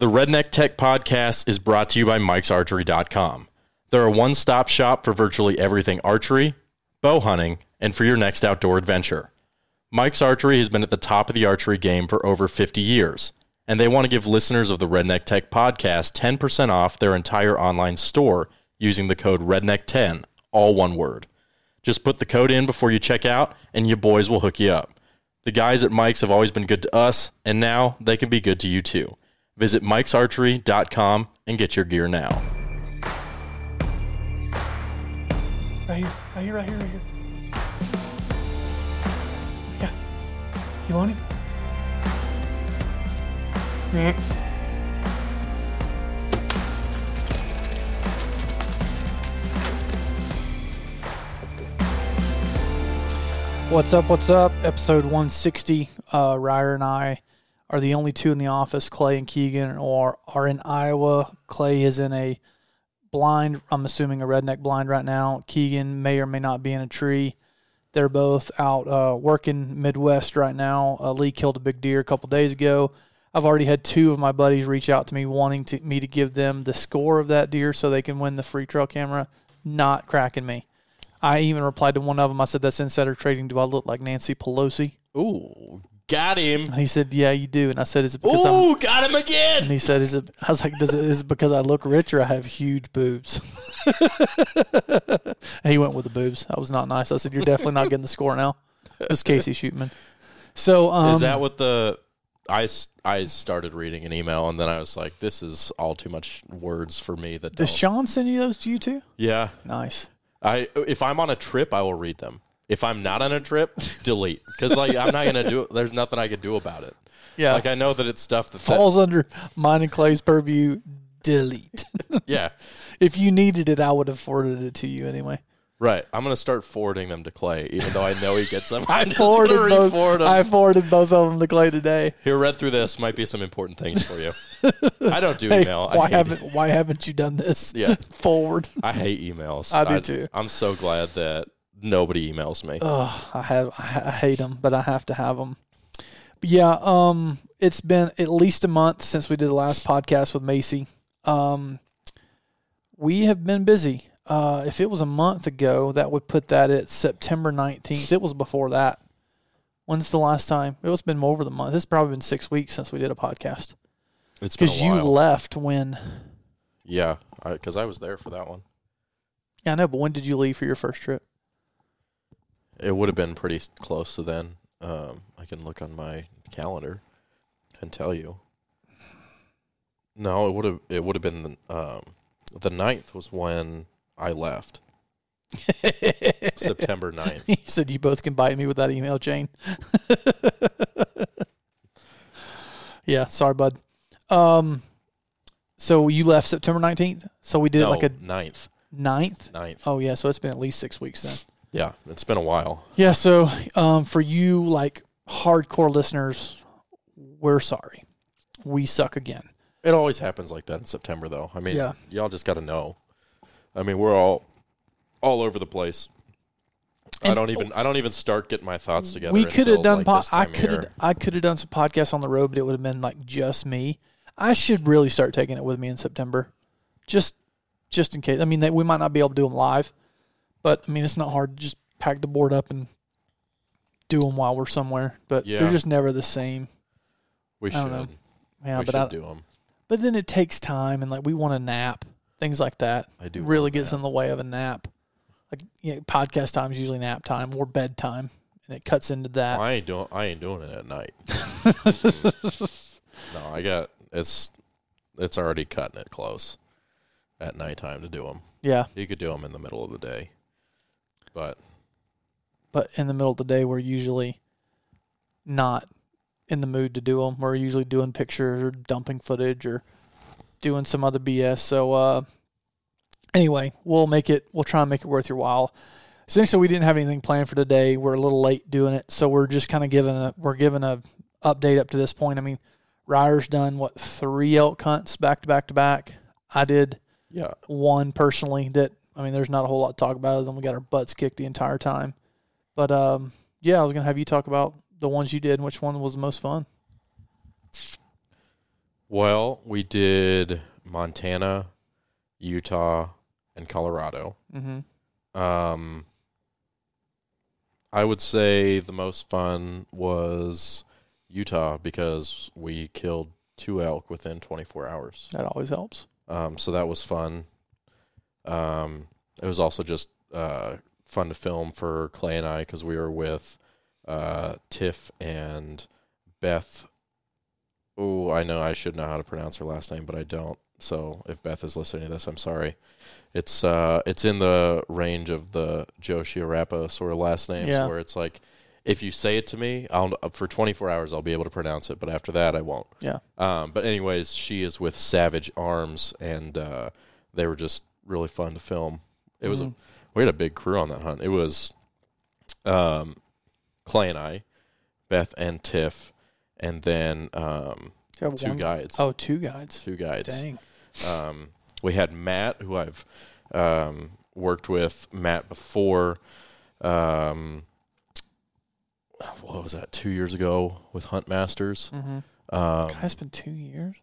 The Redneck Tech Podcast is brought to you by Mike'sArchery.com. They're a one stop shop for virtually everything archery, bow hunting, and for your next outdoor adventure. Mike's Archery has been at the top of the archery game for over 50 years, and they want to give listeners of the Redneck Tech Podcast 10% off their entire online store using the code REDNECK10, all one word. Just put the code in before you check out, and your boys will hook you up. The guys at Mike's have always been good to us, and now they can be good to you too. Visit mikesarchery.com and get your gear now. Right here, right here, right here, right here. Yeah. You want it? Yeah. What's up? What's up? Episode 160. Uh, Ryer and I are the only two in the office. Clay and Keegan are, are in Iowa. Clay is in a blind, I'm assuming a redneck blind right now. Keegan may or may not be in a tree. They're both out uh, working Midwest right now. Uh, Lee killed a big deer a couple days ago. I've already had two of my buddies reach out to me wanting to, me to give them the score of that deer so they can win the free trail camera. Not cracking me. I even replied to one of them. I said, "That's insider trading. Do I look like Nancy Pelosi?" Ooh, got him. And he said, "Yeah, you do." And I said, "Is it because Ooh, I'm?" got him again. And he said, "Is it?" I was like, "Does it? Is it because I look rich or I have huge boobs?" and he went with the boobs. That was not nice. I said, "You're definitely not getting the score now." It was Casey Shootman. So um, is that what the I, I started reading an email and then I was like, this is all too much words for me. That does don't. Sean send you those to you too? yeah, Nice. I if I'm on a trip, I will read them. If I'm not on a trip, delete because like I'm not gonna do. it. There's nothing I can do about it. Yeah, Like I know that it's stuff that, falls under mine and Clay's purview. Delete. yeah, if you needed it, I would have forwarded it to you anyway. right. I'm gonna start forwarding them to Clay, even though I know he gets them. I I'm just forwarded both. re-forward 'em. I forwarded both of them to Clay today. Here, read through this. Might be some important things for you. I don't do Hey, email. Why haven't Why haven't you done this? Yeah. Forward. I hate emails. I do too. I'm so glad that nobody emails me. Oh, I have. I hate them, but I have to have them. But yeah. Um. It's been at least a month since we did the last podcast with Macy. Um. We have been busy. Uh, if it was a month ago, that would put that at September 19th. It was before that. When's the last time? It was been over the month. It's probably been six weeks since we did a podcast. It's Because you left when. Yeah, because I, was there for that one. Yeah, I know, but when did you leave for your first trip? It would have been pretty close to then. Um, I can look on my calendar and tell you. No, it would have. It would have been the, um, the 9th was when I left. September 9th. he said you both can bite me with that email chain. yeah, sorry, bud. Um, so you left September nineteenth. So we did no, like a 9th. 9th. 9th. Oh yeah, so it's been at least six weeks then. Yeah, it's been a while. Yeah, so um, for you like hardcore listeners, we're sorry. We suck again. It always happens like that in September, though. I mean, Yeah. y'all just got to know. I mean, we're all all over the place. I don't even I don't even start getting my thoughts together. we could have done. like, po- I could have. I could have done some podcasts on the road, but it would have been like just me. I should really start taking it with me in September, just just in case. I mean, they, we might not be able to do them live, but I mean, it's not hard to just pack the board up and do them while we're somewhere. But Yeah. they're just never the same. We I should. know. Yeah, we but should I, do them. but then it takes time, and like we want a nap, things like that. I do. really gets in the way of a nap. Like you know, podcast time is usually nap time or bedtime, and it cuts into that. I ain't doing. I ain't doing it at night. no, I got it's. It's already cutting it close at nighttime to do them. yeah, You could do them in the middle of the day, but but in the middle of the day, we're usually not in the mood to do them. We're usually doing pictures or dumping footage or doing some other BS. So, uh, anyway, we'll make it. We'll try and make it worth your while. Essentially, we didn't have anything planned for today. We're a little late doing it, so we're just kind of giving a we're giving a update up to this point. I mean, Ryer's done what three elk hunts back to back to back. I did yeah, one personally that I mean, there's not a whole lot to talk about other than we got our butts kicked the entire time. But um, yeah, I was gonna have you talk about the ones you did and which one was the most fun. Well, we did Montana, Utah, and Colorado. Mm-hmm. Um, I would say the most fun was Utah because we killed two elk within 24 hours. That always helps. Um, so that was fun. Um, it was also just uh, fun to film for Clay and I because we were with uh, Tiff and Beth. Oh, I know I should know how to pronounce her last name, but I don't. So if Beth is listening to this, I'm sorry. It's uh, it's in the range of the Joe Shiorapa sort of last names, Yeah. where it's like, if you say it to me, I'll for 24 hours I'll be able to pronounce it, but after that I won't. Yeah. Um, but anyways, she is with Savage Arms, and uh, they were just really fun to film. It was a, Mhm. we had a big crew on that hunt. It was um, Clay and I, Beth and Tiff, and then um, have two one- guides. Oh, two guides. Two guides. Dang. Um, we had Matt, who I've um, worked with Matt before. Um, what was that? Two years ago with Hunt Masters. Mm-hmm. Um, God, it's been two years.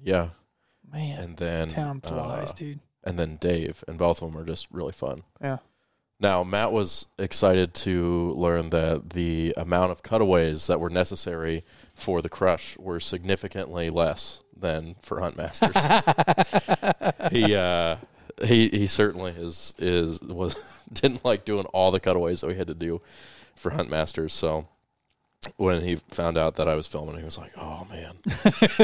yeah, Man, and then time flies, uh, dude. And then Dave, and both of them are just really fun. Yeah. Now Matt was excited to learn that the amount of cutaways that were necessary for the crush were significantly less than for Hunt Masters. he uh, he he certainly is is was didn't like doing all the cutaways that we had to do for Hunt Masters. So when he found out that I was filming, he was like, "Oh man,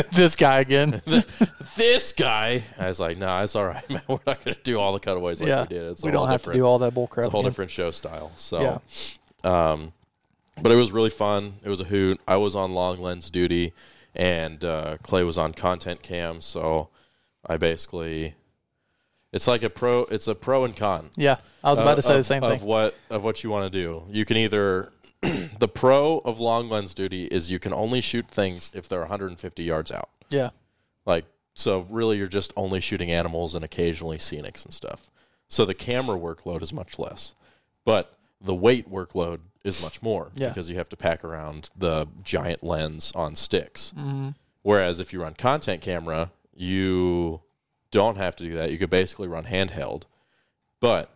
this guy again. this guy!" I was like, "Nah, it's all right, man. We're not going to do all the cutaways like Yeah, we did. It's we don't have to do all that bullcrap. It's a whole again. different show style. So, Yeah. um, but it was really fun. It was a hoot. I was on long lens duty, and uh, Clay was on content cam. So I basically, it's like a pro. It's a pro and con. Yeah, I was about uh, to say of- the same of thing. what of what you want to do. You can either the pro of long lens duty is you can only shoot things if they're 150 yards out. Yeah, Like so, really, you're just only shooting animals and occasionally scenics and stuff. So the camera workload is much less, but the weight workload is much more Yeah. because you have to pack around the giant lens on sticks. mm-hmm. Whereas if you run content camera, you don't have to do that. You could basically run handheld, but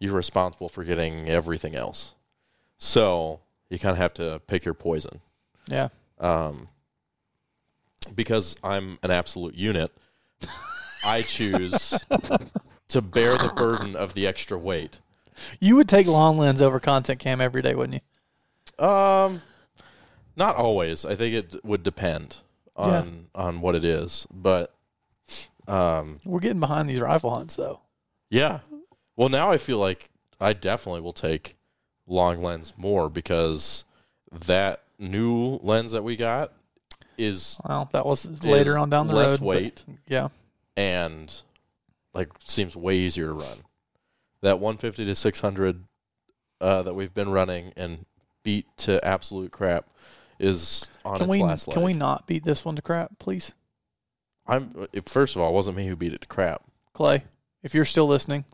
you're responsible for getting everything else. So you kind of have to pick your poison. yeah. Um, because I'm an absolute unit, I choose to bear the burden of the extra weight. You would take long lens over content cam every day, wouldn't you? Um, not always. I think it would depend on on what it is, but um, We're getting behind these rifle hunts, though. yeah. Well, now I feel like I definitely will take long lens more because that new lens that we got is Well, that was later on down the less road. weight. Yeah, and like seems way easier to run. That 150 to 600 uh, that we've been running and beat to absolute crap is on can its we last leg. can we not beat this one to crap, please, I'm first of all, it wasn't me who beat it to crap. Clay? If you're still listening,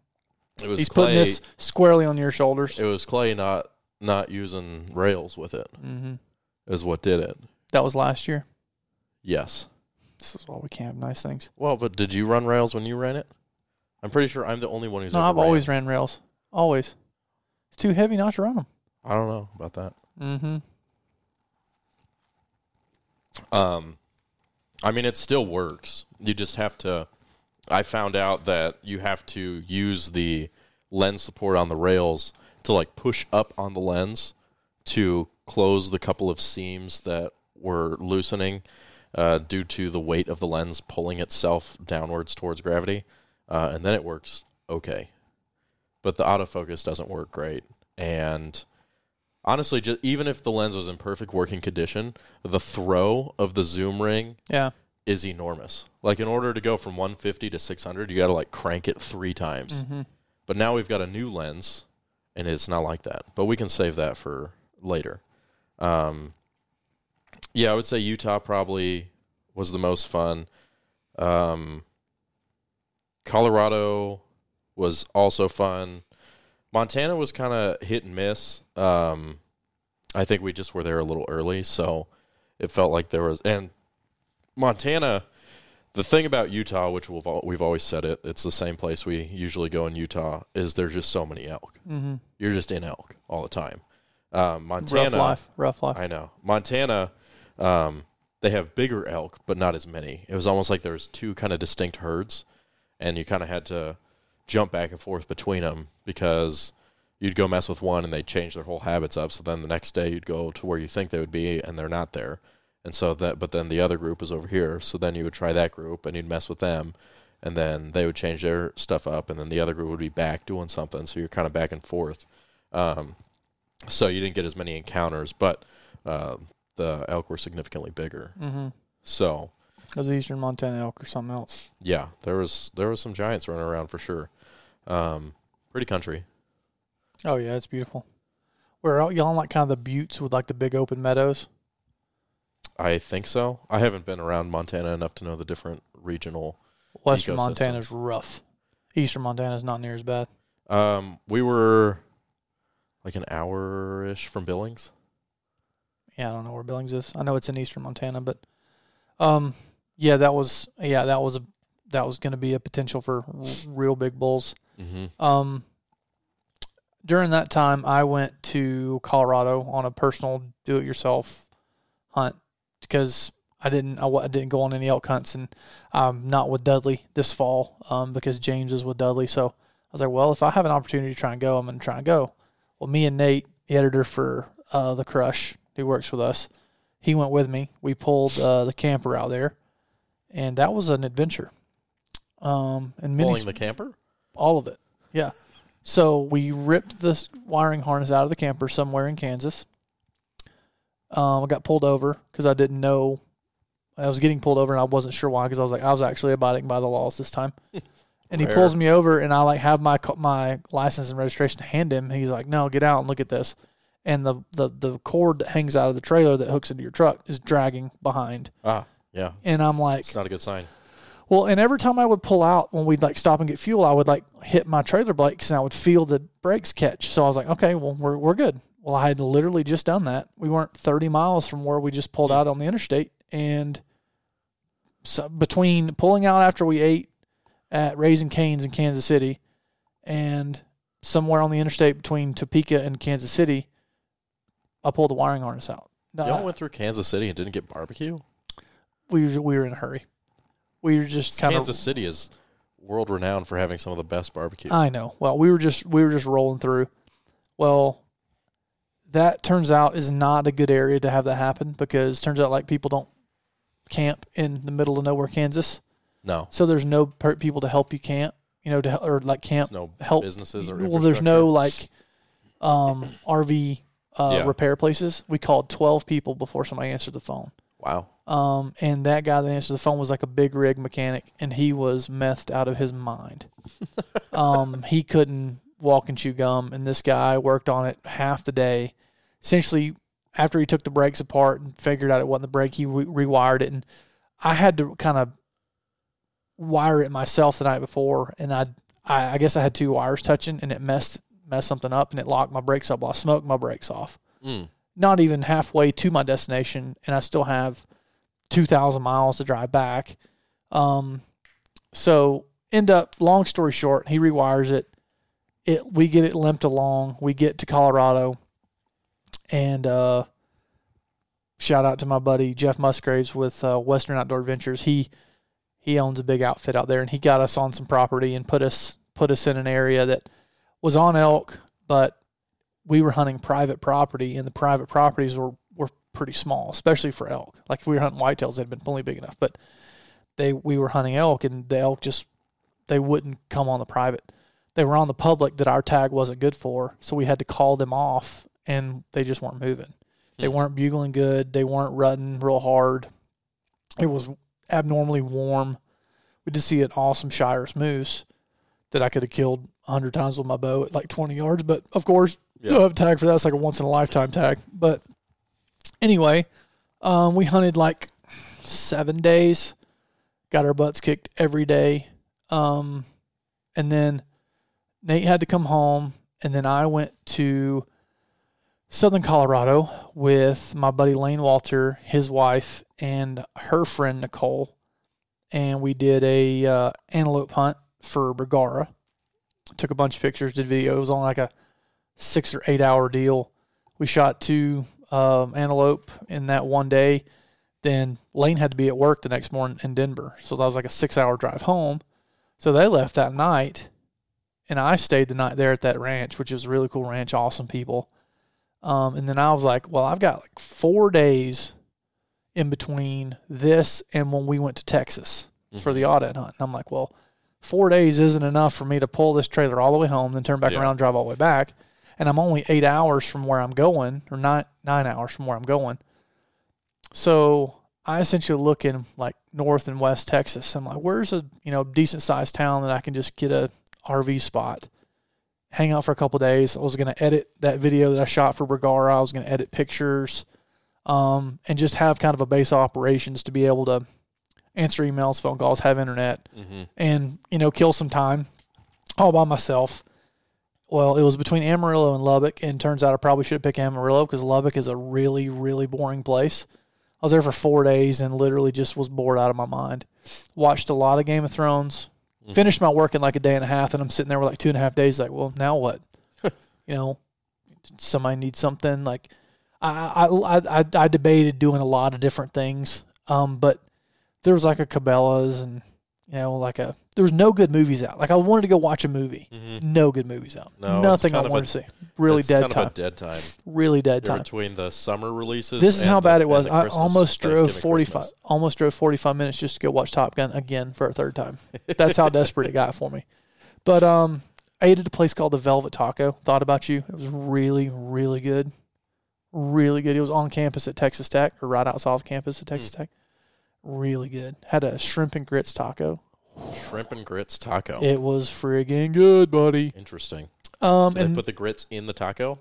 It was he's Clay, putting this squarely on your shoulders. It was Clay not not using rails with it hmm is what did it. That was last year. Yes. This is why we can't have nice things. Well, but did you run rails when you ran it? I'm pretty sure I'm the only one who's No, ever I've ran. always ran rails. Always. It's too heavy not to run them. I don't know about that. Mm-hmm. Um, I mean, it still works. You just have to. I found out that you have to use the lens support on the rails to like push up on the lens to close the couple of seams that were loosening uh, due to the weight of the lens pulling itself downwards towards gravity, uh, and then it works okay. But the autofocus doesn't work great, and honestly, just even if the lens was in perfect working condition, the throw of the zoom ring Yeah. Is enormous. Like in order to go from 150 to 600, you got to like crank it three times. Mm-hmm. But now we've got a new lens, and it's not like that. But we can save that for later. Um, yeah, I would say Utah probably was the most fun. Um, Colorado was also fun. Montana was kind of hit and miss. Um, I think we just were there a little early, so it felt like there was. And Montana. The thing about Utah, which we've al- we've always said it, it's the same place we usually go in Utah. Is there's just so many elk. Mm-hmm. You're just in elk all the time. Um, Rough Montana, life. Rough life. I know Montana. Um, they have bigger elk, but not as many. It was almost like there was two kind of distinct herds, and you kind of had to jump back and forth between them because you'd go mess with one and they'd change their whole habits up. So then the next day you'd go to where you think they would be, and they're not there. And so that, but then the other group is over here. So then you would try that group and you'd mess with them, and then they would change their stuff up, and then the other group would be back doing something. So you're kind of back and forth. Um, so you didn't get as many encounters, but uh, the elk were significantly bigger. Mm-hmm. So Those Eastern Montana elk or something else. yeah, there was there was some giants running around for sure. Um, pretty country. Oh yeah, it's beautiful. We're out y'all on like kind of the buttes with like the big open meadows. I think so. I haven't been around Montana enough to know the different regional. Western Montana is rough. Eastern Montana is not near as bad. Um, we were like an hour ish from Billings. Yeah, I don't know where Billings is. I know it's in Eastern Montana, but um, yeah, that was yeah that was a that was going to be a potential for r- real big bulls. Mm-hmm. Um, during that time, I went to Colorado on a personal do-it-yourself hunt because I didn't I, I didn't go on any elk hunts and I'm not with Dudley this fall um, because James is with Dudley. So I was like, well, if I have an opportunity to try and go, I'm going to try and go. Well, me and Nate, the editor for uh, the Crush, who works with us, he went with me. We pulled uh, the camper out there, and that was an adventure. Um, and many Pulling the camper. all of it. Yeah. So we ripped this wiring harness out of the camper somewhere in Kansas. Um, I got pulled over because I didn't know I was getting pulled over and I wasn't sure why because I was like I was actually abiding by the laws this time. And he Rare. pulls me over and I like have my my license and registration to hand him. And he's like, "No, get out and look at this." And the, the the cord that hangs out of the trailer that hooks into your truck is dragging behind. Ah, yeah. And I'm like, It's not a good sign. well, and every time I would pull out when we'd like stop and get fuel, I would like hit my trailer brakes and I would feel the brakes catch. So I was like, okay, well, we're, we're good. Well, I had literally just done that. We weren't 30 miles from where we just pulled out on the interstate. And so between pulling out after we ate at Raising Cane's in Kansas City and somewhere on the interstate between Topeka and Kansas City, I pulled the wiring harness out. Y'all went through Kansas City and didn't get barbecue. we, were, we were in a hurry. We were just kind of Kansas City is world renowned for having some of the best barbecue. I know. Well, we were just we were just rolling through. Well, that turns out is not a good area to have that happen because turns out like people don't camp in the middle of nowhere, Kansas. no, So there's no per- people to help you camp, you know, to or like camp. there's no help- businesses or Well, there's no like um, RV uh, Yeah. repair places. We called 12 people before somebody answered the phone. wow. Um, and that guy that answered the phone was like a big rig mechanic, and he was methed out of his mind. um, he couldn't walk and chew gum, and this guy worked on it half the day. Essentially, after he took the brakes apart and figured out it wasn't the brake, he re- rewired it, and I had to kind of wire it myself the night before, and I, I, I guess I had two wires touching, and it messed messed something up, and it locked my brakes up. Well, I smoked my brakes off Mm. not even halfway to my destination, and I still have two thousand miles to drive back. Um, so end up. Long story short, he rewires it. It we get it limped along. We get to Colorado, and uh, shout out to my buddy Jeff Musgraves with uh, Western Outdoor Adventures. He he owns a big outfit out there, and he got us on some property and put us put us in an area that was on elk, but we were hunting private property, and the private properties were were pretty small, especially for elk. Like if we were hunting whitetails, they'd been plenty big enough, but they we were hunting elk, and the elk just they wouldn't come on the private. They were on the public that our tag wasn't good for, so we had to call them off, and they just weren't moving. They Hmm. weren't bugling good. They weren't rutting real hard. It was abnormally warm. We did see an awesome Shiras moose that I could have killed a hundred times with my bow at like twenty yards, but of course Yeah. You'll have a tag for that. It's like a once in a lifetime tag. But anyway, um, we hunted like seven days, got our butts kicked every day. Um, and then Nate had to come home, and then I went to Southern Colorado with my buddy Lane Walter, his wife, and her friend Nicole, and we did a uh, antelope hunt for Bergara. Took a bunch of pictures, did video. It was on like a six or eight hour deal. We shot two um, antelope in that one day. Then Lane had to be at work the next morning in Denver, so that was like a six hour drive home. So they left that night, and I stayed the night there at that ranch, which is a really cool ranch, awesome people. Um, and then I was like, well, I've got like four days in between this and when we went to Texas for the aoudad hunt. And I'm like, well, four days isn't enough for me to pull this trailer all the way home, then turn back Yeah. around, and drive all the way back. And I'm only eight hours from where I'm going, or nine nine hours from where I'm going. So I essentially look in like North and West Texas. I'm like, where's a you know decent sized town that I can just get a RV spot, hang out for a couple days. I was gonna edit that video that I shot for Bergara. I was gonna edit pictures, um, and just have kind of a base of operations to be able to answer emails, phone calls, have internet, Mm-hmm. and you know kill some time all by myself. Well, it was between Amarillo and Lubbock, and turns out I probably should have picked Amarillo because Lubbock is a really, really boring place. I was there for four days and literally just was bored out of my mind. Watched a lot of Game of Thrones. Finished my work in like a day and a half, and I'm sitting there with like two and a half days. Like, well, now what? you know, somebody needs something. Like, I, I, I, I, I debated doing a lot of different things, um, but there was like a Cabela's and you know, like a there was no good movies out. Like I wanted to go watch a movie, no good movies out. No, Nothing I wanted a- to see. Really dead time. dead time. really dead You're time. between the summer releases. This is how the- bad it was. I almost drove forty five. Almost drove forty five minutes just to go watch Top Gun again for a third time. That's how desperate it got for me. But um, I ate at a place called the Velvet Taco. Thought about you. It was really, really good. Really good. It was on campus at Texas Tech, or right outside of campus at Texas Tech. Really good. Had a shrimp and grits taco. Shrimp and grits taco. It was friggin' good, buddy. Interesting. Um, Did they and put the grits in the taco?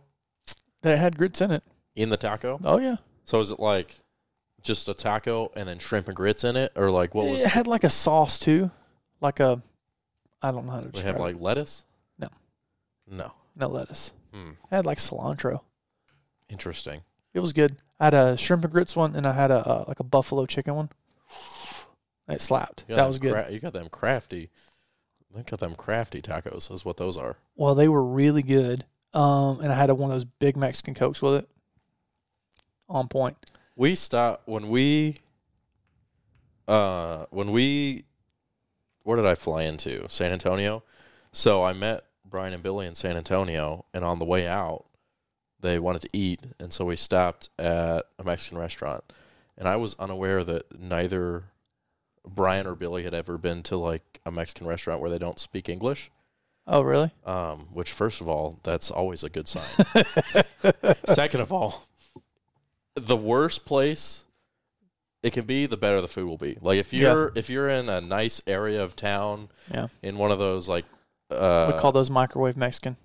they had grits in it. In the taco? Oh yeah. So is it like just a taco and then shrimp and grits in it, or like what was? It had like a sauce too, like a. I don't know how to they have it. like lettuce? No. No. No lettuce. Hmm. It had like cilantro. Interesting. It was good. I had a shrimp and grits one, and I had a uh, like a buffalo chicken one. It slapped. You got That them was good. cra- you got them crafty. They got them crafty tacos. Is what those are. well, they were really good. Um, and I had a, one of those big Mexican cokes with it. On point. We stopped when we uh when we where did I fly into? San Antonio. So I met Brian and Billy in San Antonio and on the way out they wanted to eat and so we stopped at a Mexican restaurant. And I was unaware that neither Brian or Billy had ever been to like a Mexican restaurant where they don't speak English. Oh, really? Um, which first of all, that's always a good sign. Second of all, the worse place it can be, the better the food will be. Like if you're if you're in a nice area of town, Yeah. in one of those like uh we call those microwave Mexican.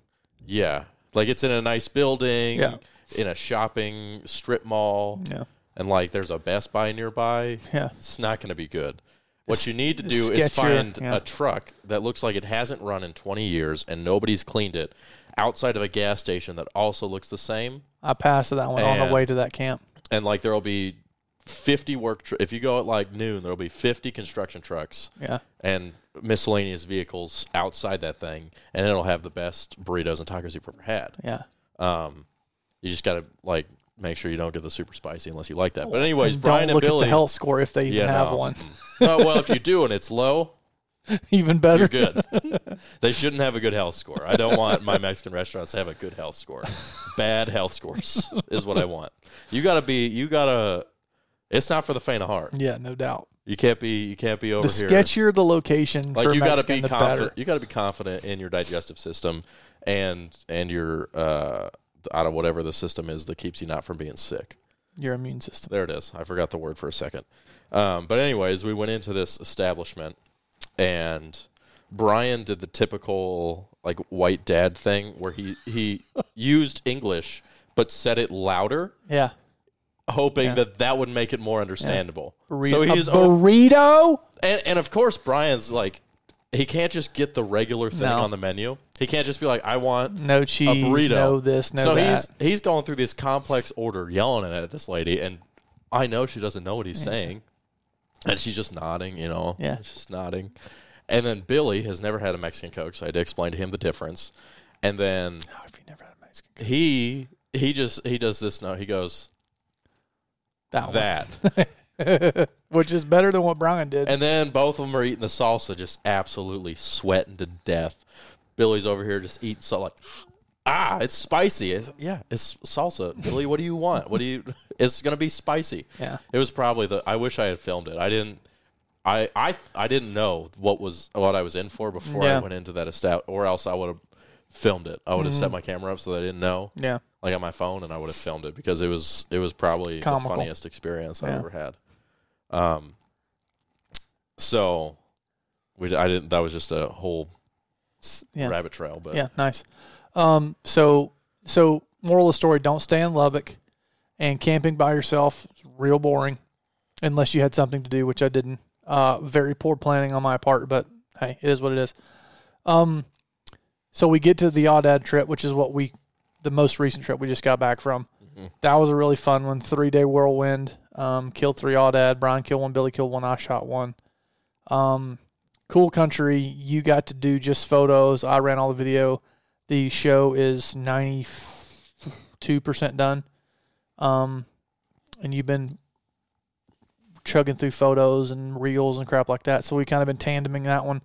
yeah, like it's in a nice building, Yeah. in a shopping strip mall, Yeah. and like there's a Best Buy nearby. Yeah. It's not going to be good. What you need to do is find yeah. a truck that looks like it hasn't run in 20 years and nobody's cleaned it outside of a gas station that also looks the same. I passed that one on And- the way to that camp. And like there'll be 50 work, tr- if you go at like noon, there'll be 50 construction trucks Yeah. and miscellaneous vehicles outside that thing. And it'll have the best burritos and tacos you've ever had. Yeah. Um, you just got to like make sure you don't get the super spicy unless you like that. But anyways, And Brian don't and look Billy. at the health score if they even yeah, have no. one. no, well, if you do and it's low, even better. you're good. they shouldn't have a good health score. I don't want my Mexican restaurants to have a good health score. Bad health scores is what I want. You gotta be. You gotta. It's not for the faint of heart. Yeah, no doubt. You can't be. You can't be over The here. sketchier the location like you gotta be confident. better. You gotta be confident in your digestive system and and your uh out of whatever the system is that keeps you not from being sick. Your immune system. There it is. I forgot the word for a second. Um, but anyways, we went into this establishment, and Brian did the typical like white dad thing where he he used English but said it louder, Yeah. hoping Yeah. that that would make it more understandable. Burrito. So a he's burrito. and, and of course Brian's like he can't just get the regular thing No. on the menu. He can't just be like, I want No cheese, burrito. no this, no so that. he's he's going through this complex order, yelling at this lady, and I know she doesn't know what he's saying, and she's just nodding, you know, Yeah. just nodding. And then Billy has never had a Mexican Coke, so I had to explain to him the difference. And then Oh, if you never had a Mexican Coke. he he just he does this now. He goes That, one. that, which is better than what Brian did. and then both of them are eating the salsa, just absolutely sweating to death. Billy's over here just eating so like. Ah, it's spicy. It's- yeah, it's salsa. Billy, what do you want? What do you? It's gonna be spicy. yeah, It was probably the. I wish I had filmed it. I didn't. I I I didn't know what was what I was in for before Yeah. I went into that estate, or else I would have filmed it. I would have Mm-hmm. set my camera up so that I didn't know, yeah, like on my phone, and I would have filmed it because it was it was probably Comical. the funniest experience I've Yeah. ever had. Um. So, we I didn't. That was just a whole yeah, rabbit trail, but yeah, nice. Um, so so moral of the story: don't stay in Lubbock, and camping by yourself is real boring, unless you had something to do, which I didn't. Uh, very poor planning on my part, but hey, it is what it is. Um, so we get to the Aoudad trip, which is what we, the most recent trip we just got back from. Mhm. That was a really fun one. Three day whirlwind. Um, killed three Aoudad. Brian killed one. Billy killed one. I shot one. Um, cool country. You got to do just photos. I ran all the video. The show is ninety two percent done. Um, and you've been chugging through photos and reels and crap like that. So we kind of been tandeming that one.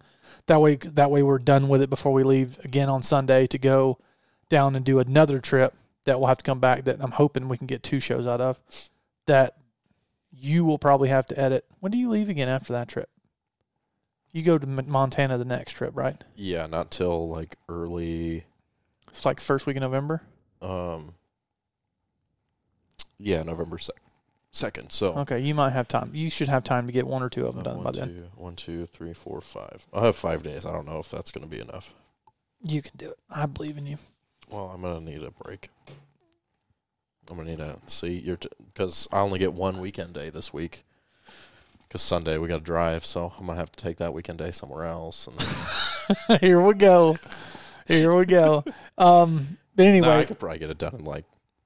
That way, that way we're done with it before we leave again on Sunday to go down and do another trip that we'll have to come back. That I'm hoping we can get two shows out of. That you will probably have to edit. When do you leave again after that trip? You go to Montana the next trip, right? yeah, not till like early. It's like first week of November. Um. Yeah, November sec- second. So Okay, you might have time. You should have time to get one or two of them Uh, done one, by then. two- one, two, three, four, five. I'll have five days. I don't know if that's going to be enough. You can do it. I believe in you. Well, I'm going to need a break. I'm to need to see. You're because I only get one weekend day this week. Because Sunday we got to drive, so I'm gonna have to take that weekend day somewhere else. And Here we go. Here we go. Um, but No, I could probably get it done in like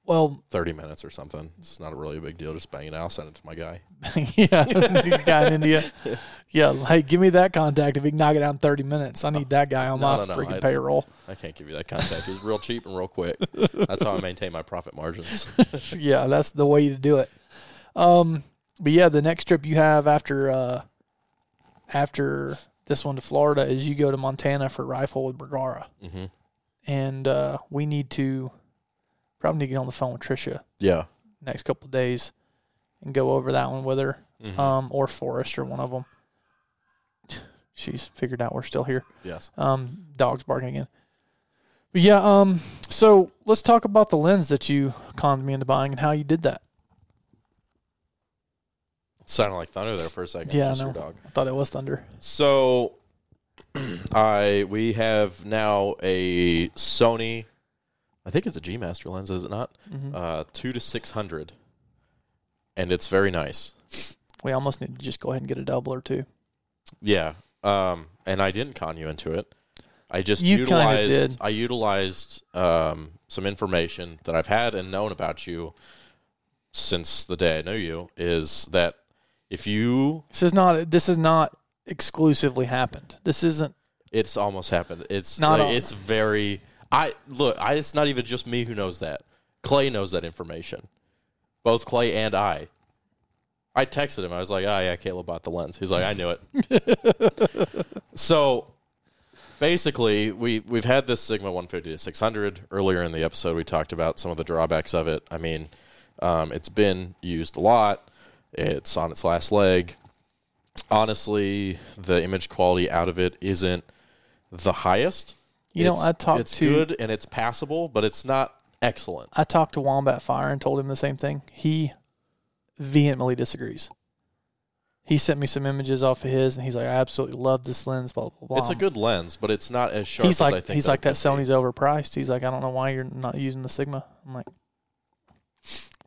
well, 30 minutes or something. It's not a really big deal. Just bang it out. I'll send it to my guy. yeah, guy in India. Yeah, hey, give me that contact if he can knock it out in 30 minutes. I need that guy on No, my no, no, freaking I- payroll. I can't give you that contact. He's real cheap and real quick. That's how I maintain my profit margins. yeah, that's the way to do it. Um, but yeah, the next trip you have after uh, after this one to Florida is you go to Montana for rifle with Bergara, hmm and uh, we need to probably need to get on the phone with Trisha Yeah. next couple of days and go over that one with her, Mhm. um, or Forrest or one of them. She's figured out we're still here. yes. Um, dogs barking again. But yeah, um, so let's talk about the lens that you conned me into buying and how you did that. Sounded like thunder there for a second. Yeah, I know. dog. I thought it was thunder. So, I we have now a Sony. I think it's a G Master lens, is it not? Mhm. Uh, two to six hundred, and it's very nice. we almost need to just go ahead and get a double or two. Yeah. Um, and I didn't con you into it. I just You utilized. I utilized um, some information that I've had and known about you since the day I knew you. Is that if you, This is not. This is not exclusively happened. This isn't. it's almost happened. It's Not like, it's very. I look. I, it's not even just me who knows that. Clay knows that information. Both Clay and I. I texted him. I was like, "Oh yeah, Caleb bought the lens." He's like, "I knew it." so basically, we we've had this Sigma 150 to 600 earlier in the episode. We talked about some of the drawbacks of it. I mean, um, it's been used a lot. It's on its last leg. Honestly, the image quality out of it isn't the highest. You know, I talked It's to- good and it's passable, but it's not excellent. I talked to Wombat Fire and told him the same thing. He vehemently disagrees. He sent me some images off of his, and he's like, "I absolutely love this lens." Blah blah blah. It's a good lens, but it's not as sharp He's as I like, think. he's that like that. could be. Sony's overpriced. He's like, I don't know why you're not using the Sigma. I'm like,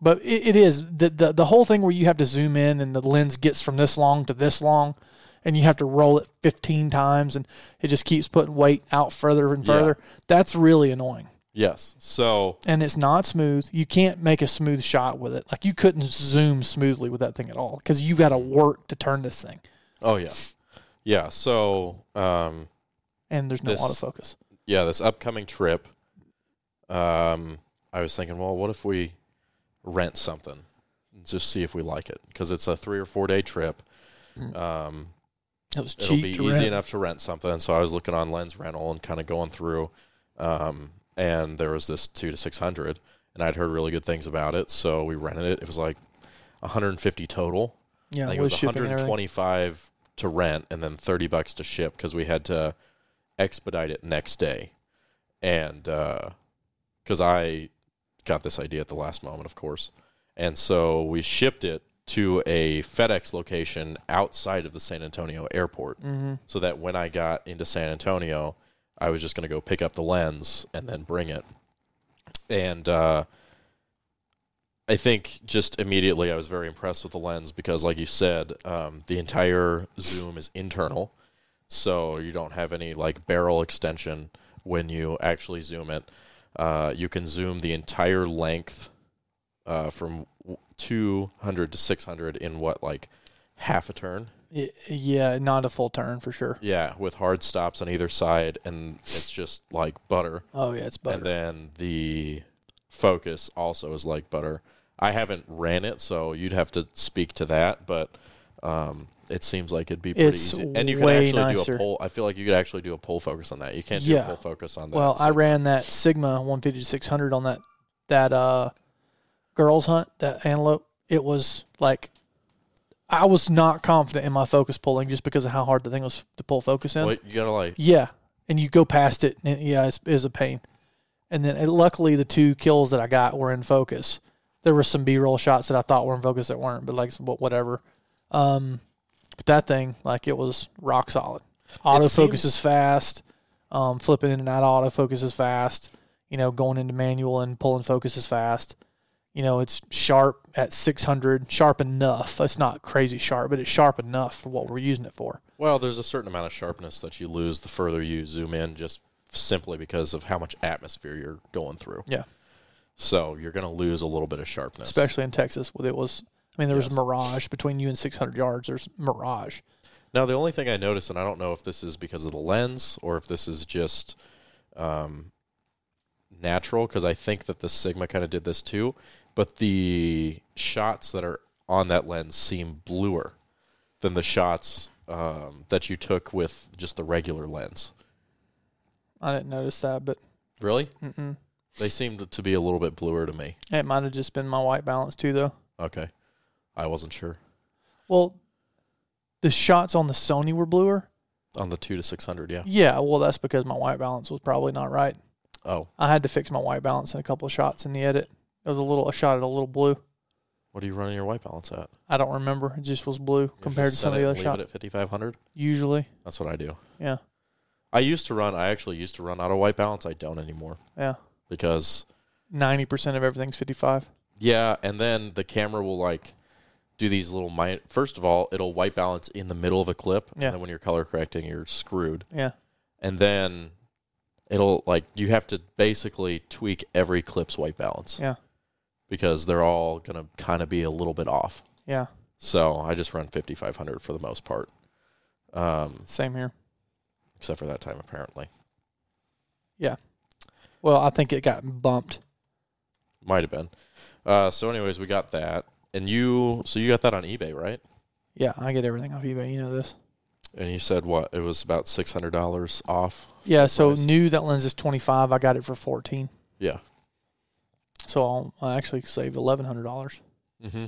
but it, it is the, the the whole thing where you have to zoom in and the lens gets from this long to this long, and you have to roll it 15 times and it just keeps putting weight out further and Yeah. further. That's really annoying. Yes. So And it's not smooth. You can't make a smooth shot with it. Like you couldn't zoom smoothly with that thing at all because you've got to work to turn this thing, oh yeah, yeah. So um, and there's no This- autofocus. yeah, this upcoming trip, um, I was thinking, well, what if we rent something and just see if we like it? Because it's a three or four day trip. Um, It was it'll cheap. be to easy rent. enough to rent something. So I was looking on Lens Rental and kind of going through, um, and there was this two to six hundred, and I'd heard really good things about it. So we rented it. It was like 150 total. Yeah, I think it was shipping and everything. 125 to rent and then 30 bucks to ship because we had to expedite it next day. And because I got this idea at the last moment, of course. And so we shipped it to a FedEx location outside of the San Antonio airport Mm-hmm. so that when I got into San Antonio, I was just going to go pick up the lens and then bring it. And uh, I think just immediately I was very impressed with the lens because, like you said, um, the entire zoom is internal, so you don't have any like barrel extension when you actually zoom it. Uh, you can zoom the entire length uh, from 200 to 600 in what like half a turn. Yeah, not a full turn for sure. Yeah, with hard stops on either side, and it's just like butter. Oh yeah, it's butter. And then the focus also is like butter. I haven't ran it, so you'd have to speak to that, but um, it seems like it'd be pretty It's easy. And you can actually do a pull. I feel like you could actually do a pull focus on that. You can't do Yeah. a pull focus on that. well, I ran that Sigma 150 to 600 on that that uh girls hunt that antelope. It was like I was not confident in my focus pulling just because of how hard the thing was to pull focus in. Wait, you gotta like. Yeah, and you go past it, and yeah, it's, it was a pain. And then, and luckily, the two kills that I got were in focus. There were some B-roll shots that I thought were in focus that weren't, but like whatever. Um, but that thing, like, it was rock solid. Autofocus seems- is fast. Um, flipping in and out of autofocus is fast. You know, going into manual and pulling focus is fast. You know, it's sharp at 600, sharp enough. It's not crazy sharp, but it's sharp enough for what we're using it for. Well, there's a certain amount of sharpness that you lose the further you zoom in, just simply because of how much atmosphere you're going through. Yeah. So you're gonna lose a little bit of sharpness. especially in Texas. With it was, I mean, there was Yes. mirage between you and 600 yards. There's mirage. Now, the only thing I noticed, and I don't know if this is because of the lens or if this is just um, natural, because I think that the Sigma kind of did this too, but the shots that are on that lens seem bluer than the shots um, that you took with just the regular lens. I didn't notice that, but Really? mm-mm. They seemed to be a little bit bluer to me. it might have just been my white balance too, though. Okay. I wasn't sure. Well, the shots on the Sony were bluer. On the 2 to 600, yeah. Yeah, well, that's because my white balance was probably not right. Oh, I had to fix my white balance in a couple of shots in the edit. It was a little, I shot at a little blue. what are you running your white balance at? I don't remember. It just was blue You compared to some of the other leave shots. it at 5500? Usually, That's what I do. yeah, I used to run. I actually used to run out of white balance. I don't anymore yeah. because Ninety percent of everything's 55. yeah, and then the camera will like do these little mi- First of all, it'll white balance in the middle of a clip, Yeah. and then when you're color correcting, you're screwed. Yeah, And then it'll like you have to basically tweak every clip's white balance yeah, because they're all gonna kind of be a little bit off. yeah. So I just run 5500 for the most part, um, Same here. except for that time apparently. Yeah. Well, I think it got bumped. Might have been. Uh, so, anyways, we got that, and you. So you got that on eBay, right? Yeah, I get everything off eBay. You know this. And you said what? It was about six hundred dollars off. Yeah, so price. new that lens is 25. I got it for 14. Yeah. So I'll, I actually saved $1,100. Mm-hmm.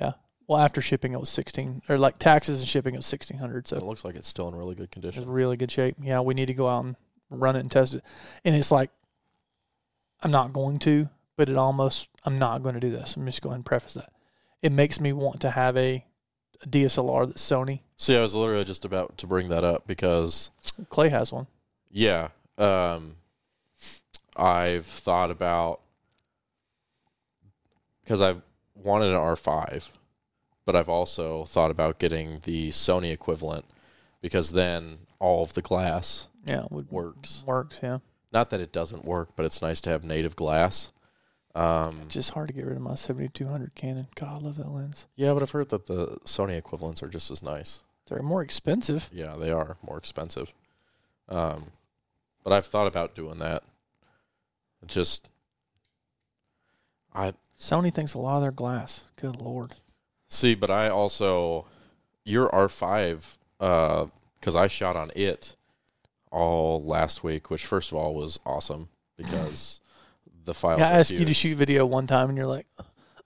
Yeah. Well, after shipping, it was 16 or like taxes and shipping, it was 1600 So it looks like it's still in really good condition. it's really good shape. Yeah, we need to go out and run it and test it. And it's like, I'm not going to, but it almost, I'm not going to do this. I'm just going to preface that. It makes me want to have a, a DSLR that's Sony. See, I was literally just about to bring that up because, Clay has one. yeah, um, I've thought about because I've wanted an R five, but I've also thought about getting the Sony equivalent because then all of the glass Yeah, would works. works. Yeah, Not that it doesn't work, but it's nice to have native glass. Um, just hard to get rid of my seventy two hundred Canon. God, I love that lens. yeah, but I've heard that the Sony equivalents are just as nice. They're more expensive. Yeah, they are more expensive. Um, but I've thought about doing that. It Just, I Sony thinks a lot of their glass. Good lord. see, but I also your R five uh, because I shot on it all last week, which first of all was awesome because the files. Yeah, I asked you to shoot video one time, and you're like,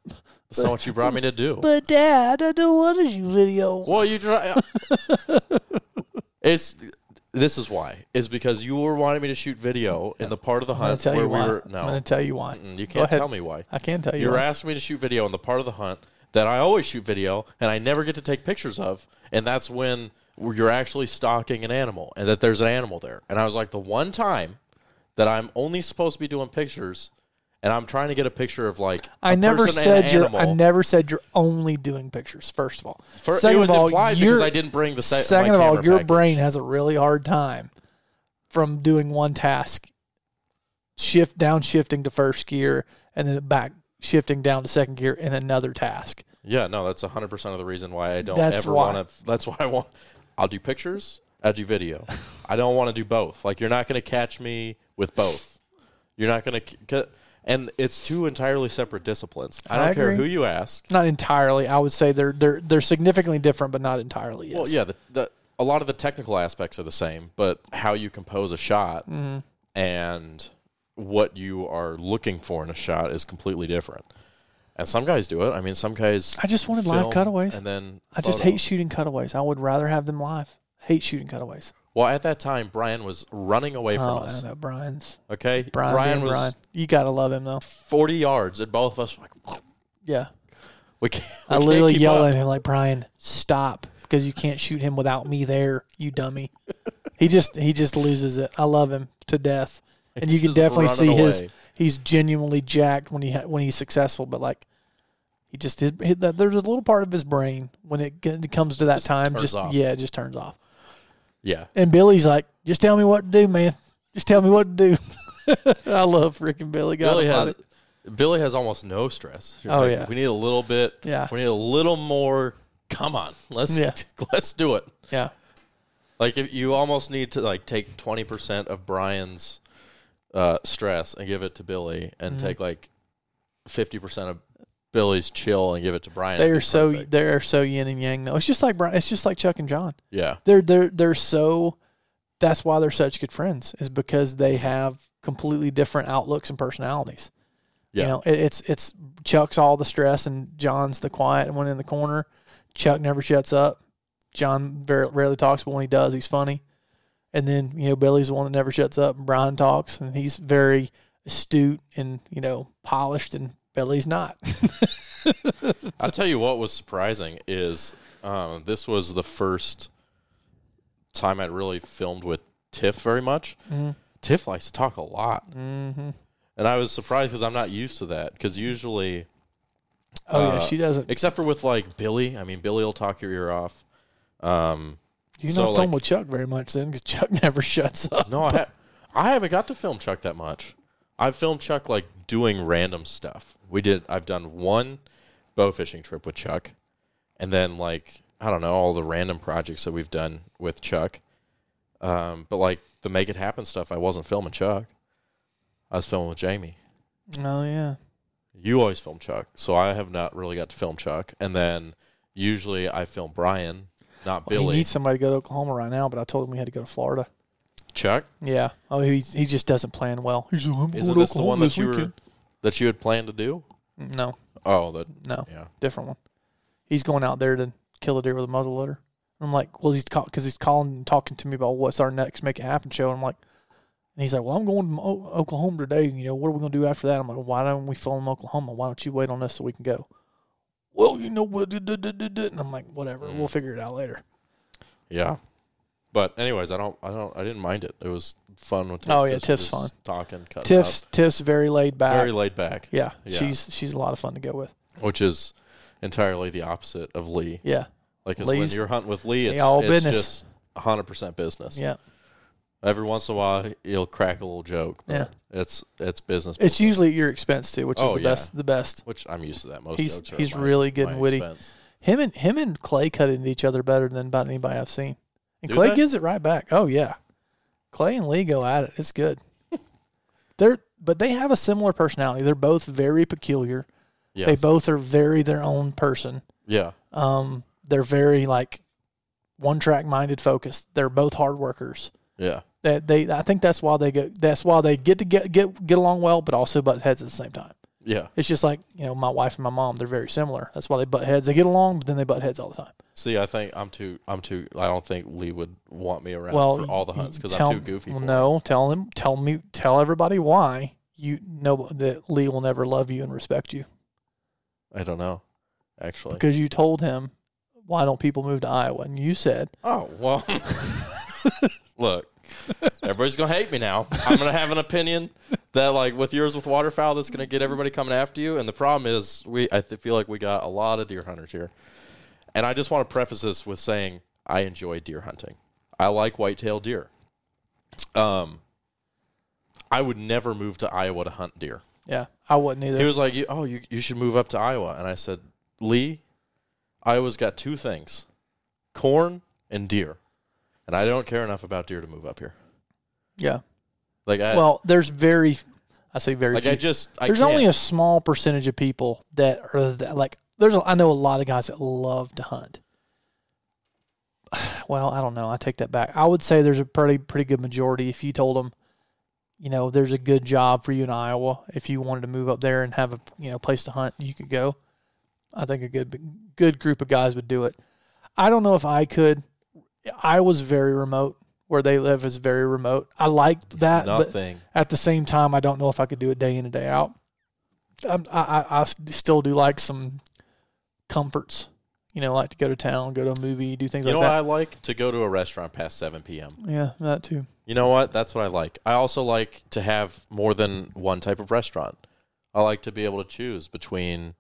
That's not what you brought me to do. "But Dad, I don't want to shoot video." Well, you try. it's this is why is because you were wanting me to shoot video in the part of the hunt tell where you we why. were. I'm gonna tell you why. Mm-mm, you can't tell me why. I can't tell you. You're why. asking me to shoot video in the part of the hunt that I always shoot video and I never get to take pictures of, and that's when you're actually stalking an animal and that there's an animal there. And I was like, the one time that I'm only supposed to be doing pictures, and I'm trying to get a picture of like I a never person said an you're. animal. I never said you're only doing pictures. First of all, For, it second was of all, implied because I didn't bring the se- second of all, your package. brain has a really hard time from doing one task, shift down shifting to first gear, and then back shifting down to second gear in another task. Yeah, no, that's hundred percent of the reason why I don't That's ever want to. That's why I want. I'll do pictures. I'll do video. I don't want to do both. Like you're not going to catch me with both. You're not going to. And it's two entirely separate disciplines. I don't care who you ask. Not entirely. I would say they're they're they're significantly different, but not entirely. Yes. Well, yeah, the, the a lot of the technical aspects are the same, but how you compose a shot Mm-hmm. and what you are looking for in a shot is completely different. And some guys do it. I mean, some guys. I just wanted live cutaways. and then I just hate shooting cutaways. I would rather have them live. Hate shooting cutaways. Well, at that time, Brian was running away from oh, us. I know Brian's Okay, Brian. Brian was Brian. You gotta love him though. forty yards, and both of us were like, Yeah. we can't. We I literally yell at him like Brian, stop, because you can't shoot him without me there, you dummy. he just he just loses it. I love him to death, and you can definitely see running his he's genuinely jacked when he ha- when he's successful, but like he just his, there's a little part of his brain when it, comes to that time, turns just off. yeah, it just turns off. Yeah, And Billy's like, just tell me what to do, man. Just tell me what to do. I love freaking Billy. God Billy has. almighty. Billy has almost no stress. You're Oh, like, yeah. we need a little bit. Yeah. we need a little more. Come on, let's Yeah. let's do it. yeah. Like if you almost need to like take twenty percent of Brian's uh, stress and give it to Billy, and Mm-hmm. take like fifty percent of Billy's chill and give it to Brian. They are so perfect. they are so yin and yang though. It's just like Brian. It's just like Chuck and John. yeah, they're they're they're so that's why they're such good friends is because they have completely different outlooks and personalities. yeah. You know, it, it's it's Chuck's all the stress and John's the quiet one in the corner. Chuck never shuts up. John very rarely talks, but when he does, he's funny. And then you know Billy's the one that never shuts up. And Brian talks, and he's very astute and you know polished, and Billy's not. I'll tell you what was surprising is um, this was the first time I'd really filmed with Tiff very much. Mhm. Tiff likes to talk a lot, mm-hmm. and I was surprised because I'm not used to that. Because usually, Oh yeah, Uh, she doesn't. except for with like Billy, I mean Billy will talk your ear off. Um, You so, don't film like- with Chuck very much then, because Chuck never shuts up. no, I ha- I haven't got to film Chuck that much. I've filmed Chuck like doing random stuff. We did. I've done one bow fishing trip with Chuck, and then like I don't know all the random projects that we've done with Chuck. Um, but like the make it happen stuff, I wasn't filming Chuck. I was filming with Jamie. Oh yeah. You always film Chuck, so I have not really got to film Chuck. And then usually I film Brian, not Well, Billy. he needs somebody to go to Oklahoma right now, but I told him we had to go to Florida. Chuck, Yeah. Oh, he he just doesn't plan well. He's like, I'm isn't going this to the one that this you were weekend. that you had planned to do? No, Oh, that no, yeah. different one. He's going out there to kill a deer with a muzzle loader. I'm like, well, he's because he's calling and talking to me about what's our next Make It Happen show. And I'm like, and he's like, well, I'm going to O- Oklahoma today. You know, what are we going to do after that? I'm like, why don't we film Oklahoma? Why don't you wait on us so we can go? Well, you know what? duh, duh, duh, duh, duh. And I'm like, whatever, Mm. we'll figure it out later. Yeah. But anyways, I don't I don't I didn't mind it. It was fun with Tiff. Oh, yeah, Tiff's fun. Talking, cutting Tiff's Tiff's very laid back. very laid back, yeah, Yeah. she's she's a lot of fun to go with. which is entirely the opposite of Lee. Yeah, Like when you're hunting with Lee, it's, all it's business. just hundred percent business. Yeah. Every once in a while, he'll crack a little joke. But Yeah. It's it's business. It's business, usually at your expense too, which is Oh, the yeah. best. The best. which I'm used to that. Most He's- jokes are he's my- really good and witty. expense. Him and him and Clay cut into each other better than about anybody I've seen. And Do Clay they? gives it right back. Oh yeah, Clay and Lee go at it. It's good. They're but they have a similar personality. They're both very peculiar. Yes. They both are very their own person. Yeah. Um, they're very like one track minded focused. They're both hard workers. Yeah. That they, I think that's why they get that's why they get to get get get along well, but also butt heads at the same time. Yeah. It's just like you know my wife and my mom. They're very similar. That's why they butt heads. They get along, but then they butt heads all the time. See, I think I'm too. I'm too. I don't think Lee would want me around well, for all the hunts because I'm too goofy. Well, no, tell him, tell me, tell everybody why you know that Lee will never love you and respect you. I don't know. Actually. because you told him why don't people move to Iowa, and you said Oh well. Look, everybody's gonna hate me now. I'm gonna have an opinion that, like, with yours with waterfowl, that's gonna get everybody coming after you. And the problem is, we I th- feel like we got a lot of deer hunters here, and I just want to preface this with saying I enjoy deer hunting. I like whitetail deer. Um, I would never move to Iowa to hunt deer. yeah, I wouldn't either. He was like, you- "Oh, you you should move up to Iowa," and I said, "Lee, Iowa's got two things: corn and deer, and I don't care enough about deer to move up here. yeah. Like, I, Well, there's very, I say very like few. I just I there's can't. only a small percentage of people that are that, like. There's a, I know a lot of guys that love to hunt. Well, I don't know. I take that back. I would say there's a pretty pretty good majority. If you told them, you know, there's a good job for you in Iowa. If you wanted to move up there and have a you know place to hunt, you could go. I think a good good group of guys would do it. I don't know if I could. Iowa's very remote. Where they live is very remote. I like that, but at the same time, I don't know if I could do it day in and day out. I I, I, I still do like some comforts. You know, like to go to town, go to a movie, do things You know like what I like to go to a restaurant past seven p.m. yeah, that too. You know what? That's what I like. I also like to have more than one type of restaurant. I like to be able to choose between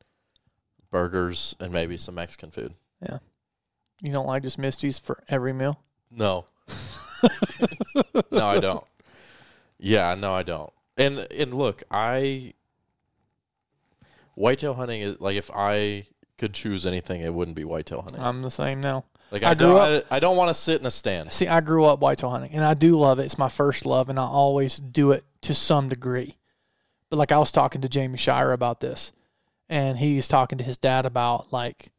burgers and maybe some Mexican food. You don't like just Misty's for every meal? No. no, I don't. Yeah, no, I don't. And and look, I whitetail hunting is like if I could choose anything, it wouldn't be whitetail hunting. I'm the same now. like I I, grew don't, I, I don't want to sit in a stand. See, I grew up whitetail hunting, and I do love it. It's my first love, and I always do it to some degree. But like I was talking to Jamie Shire about this, and he's talking to his dad about like,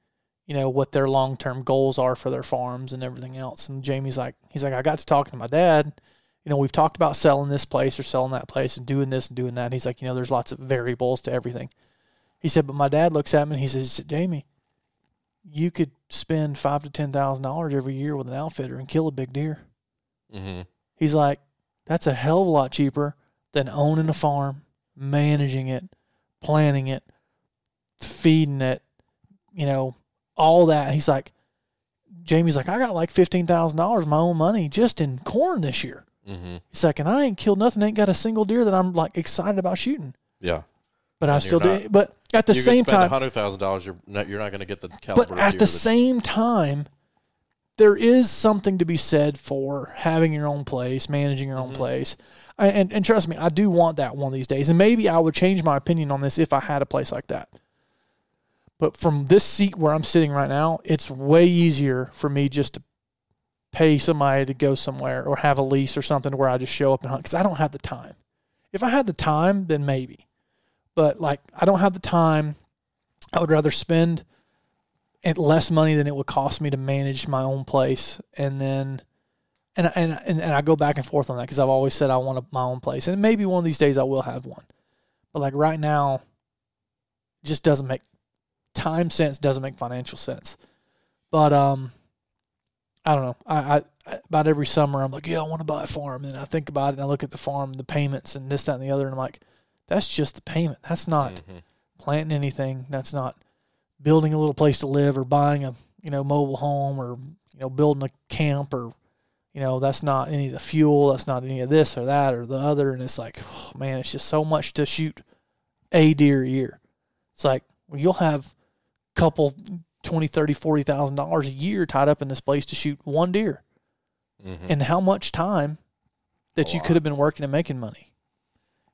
you know, what their long term goals are for their farms and everything else. And Jamie's like, he's like, I got to talking to my dad. You know, we've talked about selling this place or selling that place and doing this and doing that. And he's like, you know, there's lots of variables to everything. He said, but my dad looks at me and he says, Jamie, you could spend five to ten thousand dollars every year with an outfitter and kill a big deer. Mm-hmm. He's like, that's a hell of a lot cheaper than owning a farm, managing it, planning it, feeding it, you know, all that. He's like, Jamie's like, I got like fifteen thousand dollars of my own money just in corn this year. Mm-hmm. He's like, and I ain't killed nothing, ain't got a single deer that I'm like excited about shooting. Yeah. But I And still you're do. But at the same time, hundred thousand dollars. You're not, you're not going to get the caliber. but at the same time, there is something to be said for having your own place, managing your own Mhm. place. I, and, and trust me, I do want that one of these days. And maybe I would change my opinion on this if I had a place like that. But from this seat where I'm sitting right now, it's way easier for me just to pay somebody to go somewhere or have a lease or something where I just show up and hunt because I don't have the time. If I had the time, then maybe. But like, I don't have the time. I would rather spend less money than it would cost me to manage my own place, and then, and and and, and I go back and forth on that because I've always said I want a, my own place, and maybe one of these days I will have one. But like right now, just doesn't make time sense. Doesn't make financial sense. But um, I don't know. I, I I- about every summer I'm like, yeah, I want to buy a farm, and I think about it, and I look at the farm, the payments, and this, that, and the other, and I'm like, that's just the payment. That's not Mhm. planting anything. That's not building a little place to live or buying a you know mobile home or you know building a camp or you know that's not any of the fuel. That's not any of this or that or the other. And it's like, oh, man, it's just so much to shoot a deer a year. It's like well, you'll have couple twenty, thirty, forty thousand dollars a year tied up in this place to shoot one deer. and how much time that A you lot. could have been working and making money.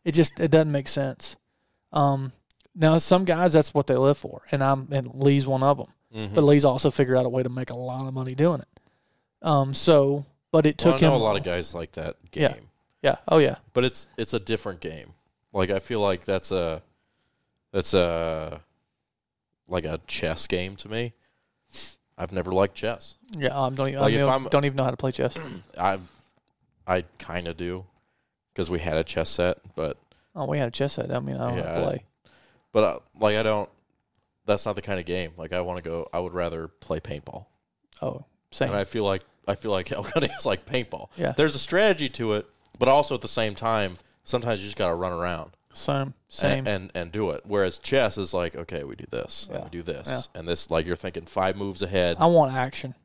It just it doesn't make sense. Um, now some guys that's what they live for, and I'm and Lee's one of them. Mhm. But Lee's also figured out a way to make a lot of money doing it. Um, so but it Well, took I know him a lot of guys like that game, Yeah. Yeah. Oh yeah. but it's it's a different game. Like I feel like that's a that's a like a chess game to me. I've never liked chess. Yeah. Um, don't even, Like, I if mean, I'm- don't even know how to play chess. I I kind of do because we had a chess set, but Oh, we had a chess set. I mean, I don't know how to Yeah. play. but uh, like I don't. That's not the kind of game. Like I want to go. I would rather play paintball, Oh, same. and I feel like I feel like Hellcutting is like paintball. Yeah. There's a strategy to it, but also at the same time, sometimes you just got to run around. Same. Same. and, and and do it. Whereas chess is like, okay, we do this, and Yeah. we do this, Yeah. and this. Like you're thinking five moves ahead. I want action.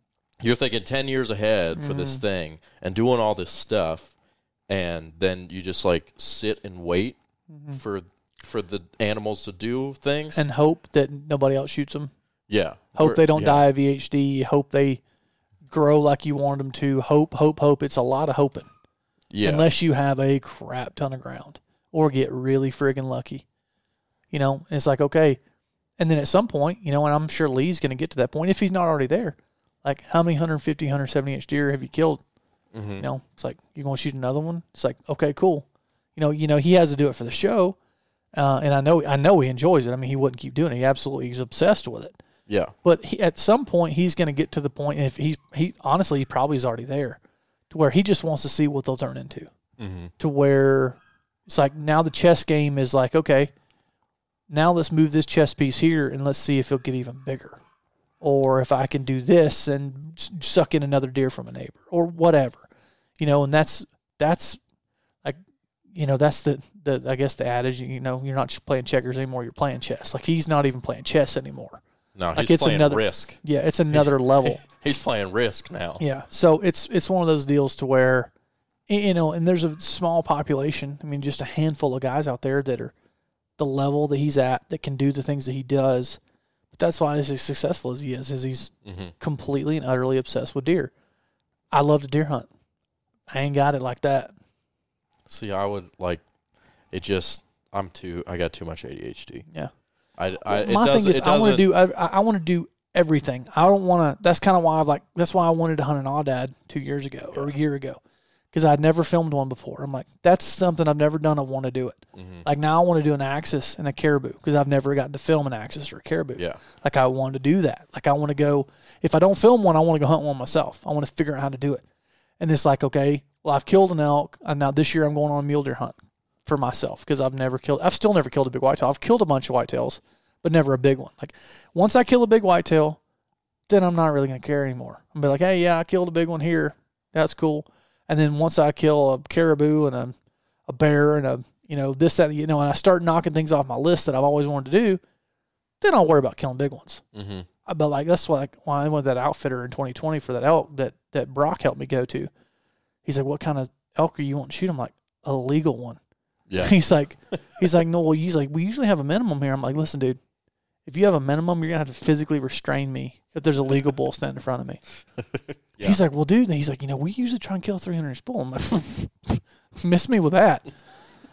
You're thinking ten years ahead for this Mhm. thing, and doing all this stuff, and then you just like sit and wait for for the animals to do things. And hope that nobody else shoots them. yeah, Hope We're- they don't yeah. die of EHD. Hope they grow like you want them to. Hope, hope, hope. It's a lot of hoping. Yeah, Unless you have a crap ton of ground or get really friggin' lucky. You know, and it's like, okay. And then at some point, you know, and I'm sure Lee's going to get to that point if he's not already there. Like, how many 150, 170 inch deer have you killed? Mhm. You know, it's like, you're going to shoot another one? It's like, okay, cool. You know, you know, he has to do it for the show. Uh, and I know, I know he enjoys it. I mean, he wouldn't keep doing it. He absolutely, he's obsessed with it. yeah, But he, at some point, he's going to get to the point, and if he, he honestly, he probably is already there, to where he just wants to see what they'll turn into. mm-hmm. To where it's like now the chess game is like, okay, now let's move this chess piece here and let's see if it'll get even bigger. Or if I can do this and suck in another deer from a neighbor or whatever. You know, and that's, that's like, you know, that's the, the, I guess the adage, you know, you're not just playing checkers anymore, you're playing chess. Like he's not even playing chess anymore. no, Like, he's it's playing another- risk. Yeah, it's another level. He's playing risk now. Yeah. So it's it's one of those deals to where, you know, and there's a small population. I mean, just a handful of guys out there that are the level that he's at that can do the things that he does. But that's why he's as successful as he is. Is he's hmm completely and utterly obsessed with deer. I love to deer hunt. I ain't got it like that. See, I would like it. Just I'm too. I got too much ADHD. Yeah. I. I it My thing is, I want to do. I, I want to do everything. I don't want to. That's kind of why I like. That's why I wanted to hunt an aoudad two years ago or a year ago, because I'd never filmed one before. I'm like, that's something I've never done. I want to do it. Mhm. Like now, I want to do an axis and a caribou because I've never gotten to film an axis or a caribou. Yeah. Like I want to do that. Like I want to go. If I don't film one, I want to go hunt one myself. I want to figure out how to do it. And it's like, okay, well, I've killed an elk, and now this year I'm going on a mule deer hunt for myself because I've never killed. I've still never killed a big whitetail. I've killed a bunch of whitetails, but never a big one. Like once I kill a big whitetail, then I'm not really going to care anymore. I'm be like, hey, yeah, I killed a big one here. That's cool. And then once I kill a caribou and a, a bear and a you know this that you know, and I start knocking things off my list that I've always wanted to do, then I'll worry about killing big ones. Mm-hmm. I- But like that's why like, why I went that outfitter in 2020 for that elk that that Brock helped me go to. He's like, "What kind of elk are you want to shoot?" I'm like, "A legal one." Yeah. He's like, he's like, "No, well, he's like, we usually have a minimum here." I'm like, "Listen, dude, if you have a minimum, you're gonna have to physically restrain me if there's a legal bull standing in front of me." Yeah. He's like, "Well, dude," he's like, "You know, we usually try and kill a 300 inch bull." I'm like, "Miss me with that."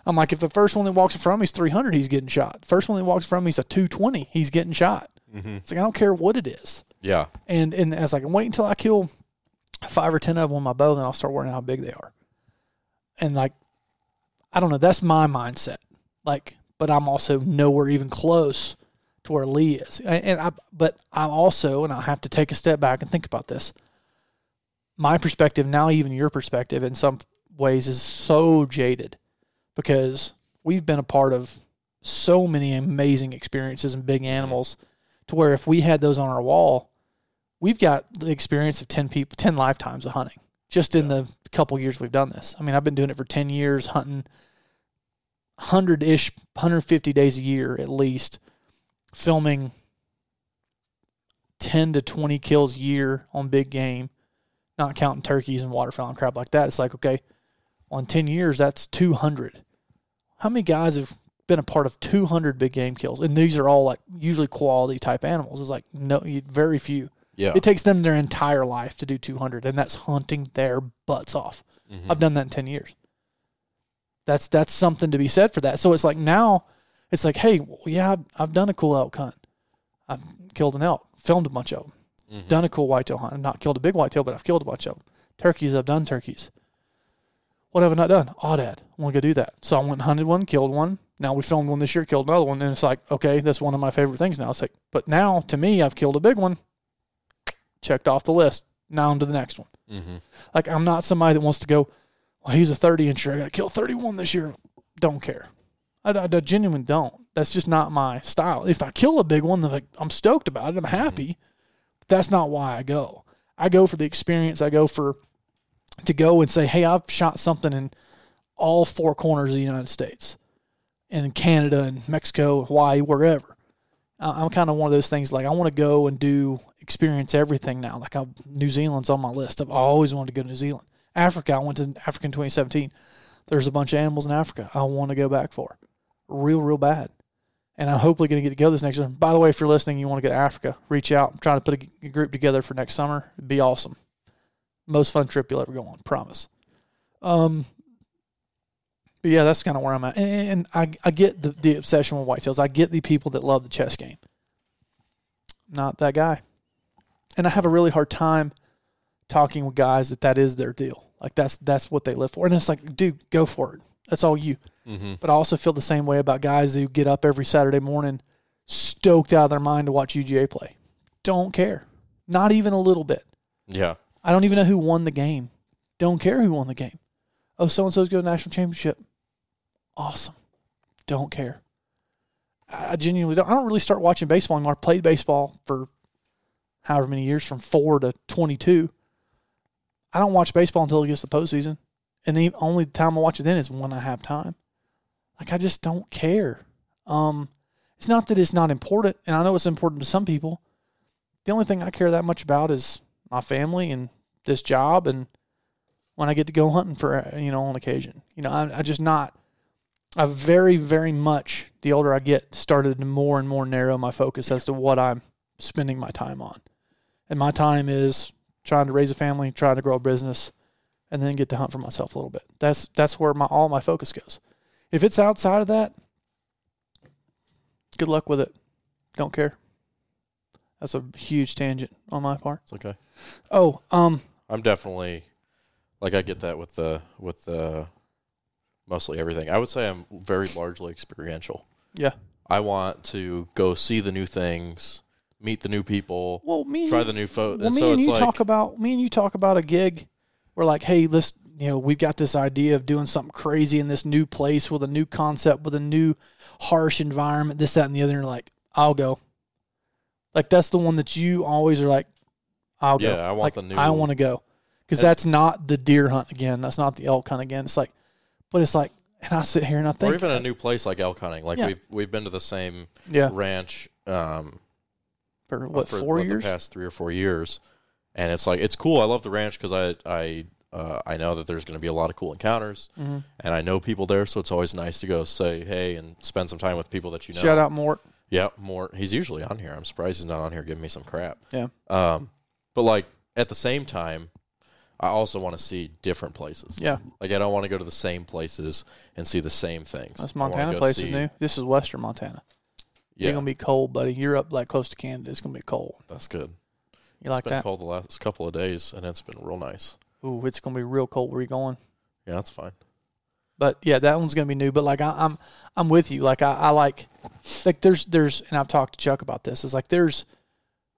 I'm like, if the first one that walks in front of me is 300, he's getting shot. First one that walks in front of me is a 220, he's getting shot. Mm-hmm. It's like I don't care what it is. Yeah. And and as like wait until I kill five or ten of them with my bow, then I'll start worrying how big they are. And like, I don't know. That's my mindset. Like, but I'm also nowhere even close to where Lee is. And, I, but I'm also, and I have to take a step back and think about this. My perspective now, even your perspective, in some ways, is so jaded because we've been a part of so many amazing experiences and big mm-hmm. animals to where if we had those on our wall, we've got the experience of 10 people, 10 lifetimes of hunting just in the couple years we've done this. I mean, I've been doing it for 10 years, hunting 100 ish, 150 days a year at least, filming 10 to 20 kills a year on big game, not counting turkeys and waterfowl and crap like that. It's like, okay, on 10 years, that's 200. How many guys have been a part of 200 big game kills? And these are all like usually quality type animals. It's like, no, very few. Yeah. It takes them their entire life to do 200, and that's hunting their butts off. Mhm. I've done that in 10 years. That's that's something to be said for that. So it's like now, it's like, hey, well, yeah, I've, I've done a cool elk hunt. I've killed an elk, filmed a bunch of them, Mhm. done a cool whitetail hunt. I've not killed a big whitetail, but I've killed a bunch of them. Turkeys, I've done turkeys. What have I not done? Aoudad. I want to go do that. So I went and hunted one, killed one. Now we filmed one this year, killed another one, and it's like, okay, that's one of my favorite things now. It's like, but now to me, I've killed a big one. Checked off the list. Now on to the next one. Mhm. Like I'm not somebody that wants to go. Well, he's a 30 incher. I got to kill 31 this year. Don't care. I, I, I genuinely don't. That's just not my style. If I kill a big one, then I'm stoked about it. I'm mm-hmm. happy. But that's not why I go. I go for the experience. I go for to go and say, hey, I've shot something in all four corners of the United States, and in Canada and Mexico, Hawaii, wherever. I- I'm kind of one of those things. Like I want to go and do experience everything now. Like I'm, New Zealand's on my list. I've always wanted to go to New Zealand. Africa, I went to Africa in 2017. There's a bunch of animals in Africa I want to go back for, real, real bad. And I'm hopefully going to get to go this next year. By the way, if you're listening, you want to go to Africa, reach out. I'm trying to put a group together for next summer. It'd be awesome. Most fun trip you'll ever go on, promise. Um, but yeah, that's kind of where I'm at. And, and I, I get the, the obsession with whitetails. I get the people that love the chess game. Not that guy. And I have a really hard time talking with guys that that is their deal. Like that's that's what they live for. And it's like, dude, go for it. That's all you. Mhm. But I also feel the same way about guys who get up every Saturday morning stoked out of their mind to watch UGA play. Don't care. Not even a little bit. Yeah. I don't even know who won the game. Don't care who won the game. Oh, so and so's going to national championship. Awesome. Don't care. I genuinely don't. I don't really start watching baseball anymore. I played baseball for however many years, from four to 22. I don't watch baseball until it gets to the postseason. And the only time I watch it then is when I have time. Like, I just don't care. Um, it's not that it's not important, and I know it's important to some people. The only thing I care that much about is my family and this job and when I get to go hunting for uh, you know on occasion. You know, I, I just not. I very very much the older I get started to more and more narrow my focus as to what I'm spending my time on, and my time is trying to raise a family, trying to grow a business, and then get to hunt for myself a little bit. That's that's where my all my focus goes. If it's outside of that, good luck with it. Don't care. That's a huge tangent on my part. It's okay. Oh, um, I'm definitely like I get that with the with the mostly everything. I would say I'm very largely experiential. Yeah. I want to go see the new things, meet the new people, well, me and try you, the new photo. well, and me so and you like talk about me and you talk about a gig. We're like, hey, let's you know, we've got this idea of doing something crazy in this new place with a new concept, with a new harsh environment, this, that, and the other. And like, I'll go. Like that's the one that you always are like, I'll go. Yeah, I want like, the new- I want to go because that's not the deer hunt again. That's not the elk hunt again. It's like, but it's like, and I sit here and I think, or even a new place like elk hunting. Like Yeah. we've we've been to the same yeah, ranch um, for what for four what, years? the past three or four years, and it's like it's cool. I love the ranch because I I uh, I know that there's going to be a lot of cool encounters, Mhm. and I know people there, so it's always nice to go say hey and spend some time with people that you know. Shout out Mort. Yeah, more. He's usually on here. I'm surprised he's not on here giving me some crap. Yeah. Um, but like at the same time, I also want to see different places. Yeah, Like I don't want to go to the same places and see the same things. that's Montana place see- is new. This is Western Montana. Yeah, It's gonna be cold, buddy. You're up like close to Canada. It's gonna be cold. that's good. You like it's been that? cold the last couple of days, and it's been real nice. Ooh, it's gonna be real cold. Where you going? Yeah, that's fine. But yeah, that one's gonna be new. But like I, I'm, I'm with you. Like I, I like, like there's, there's, and I've talked to Chuck about this. Is like there's,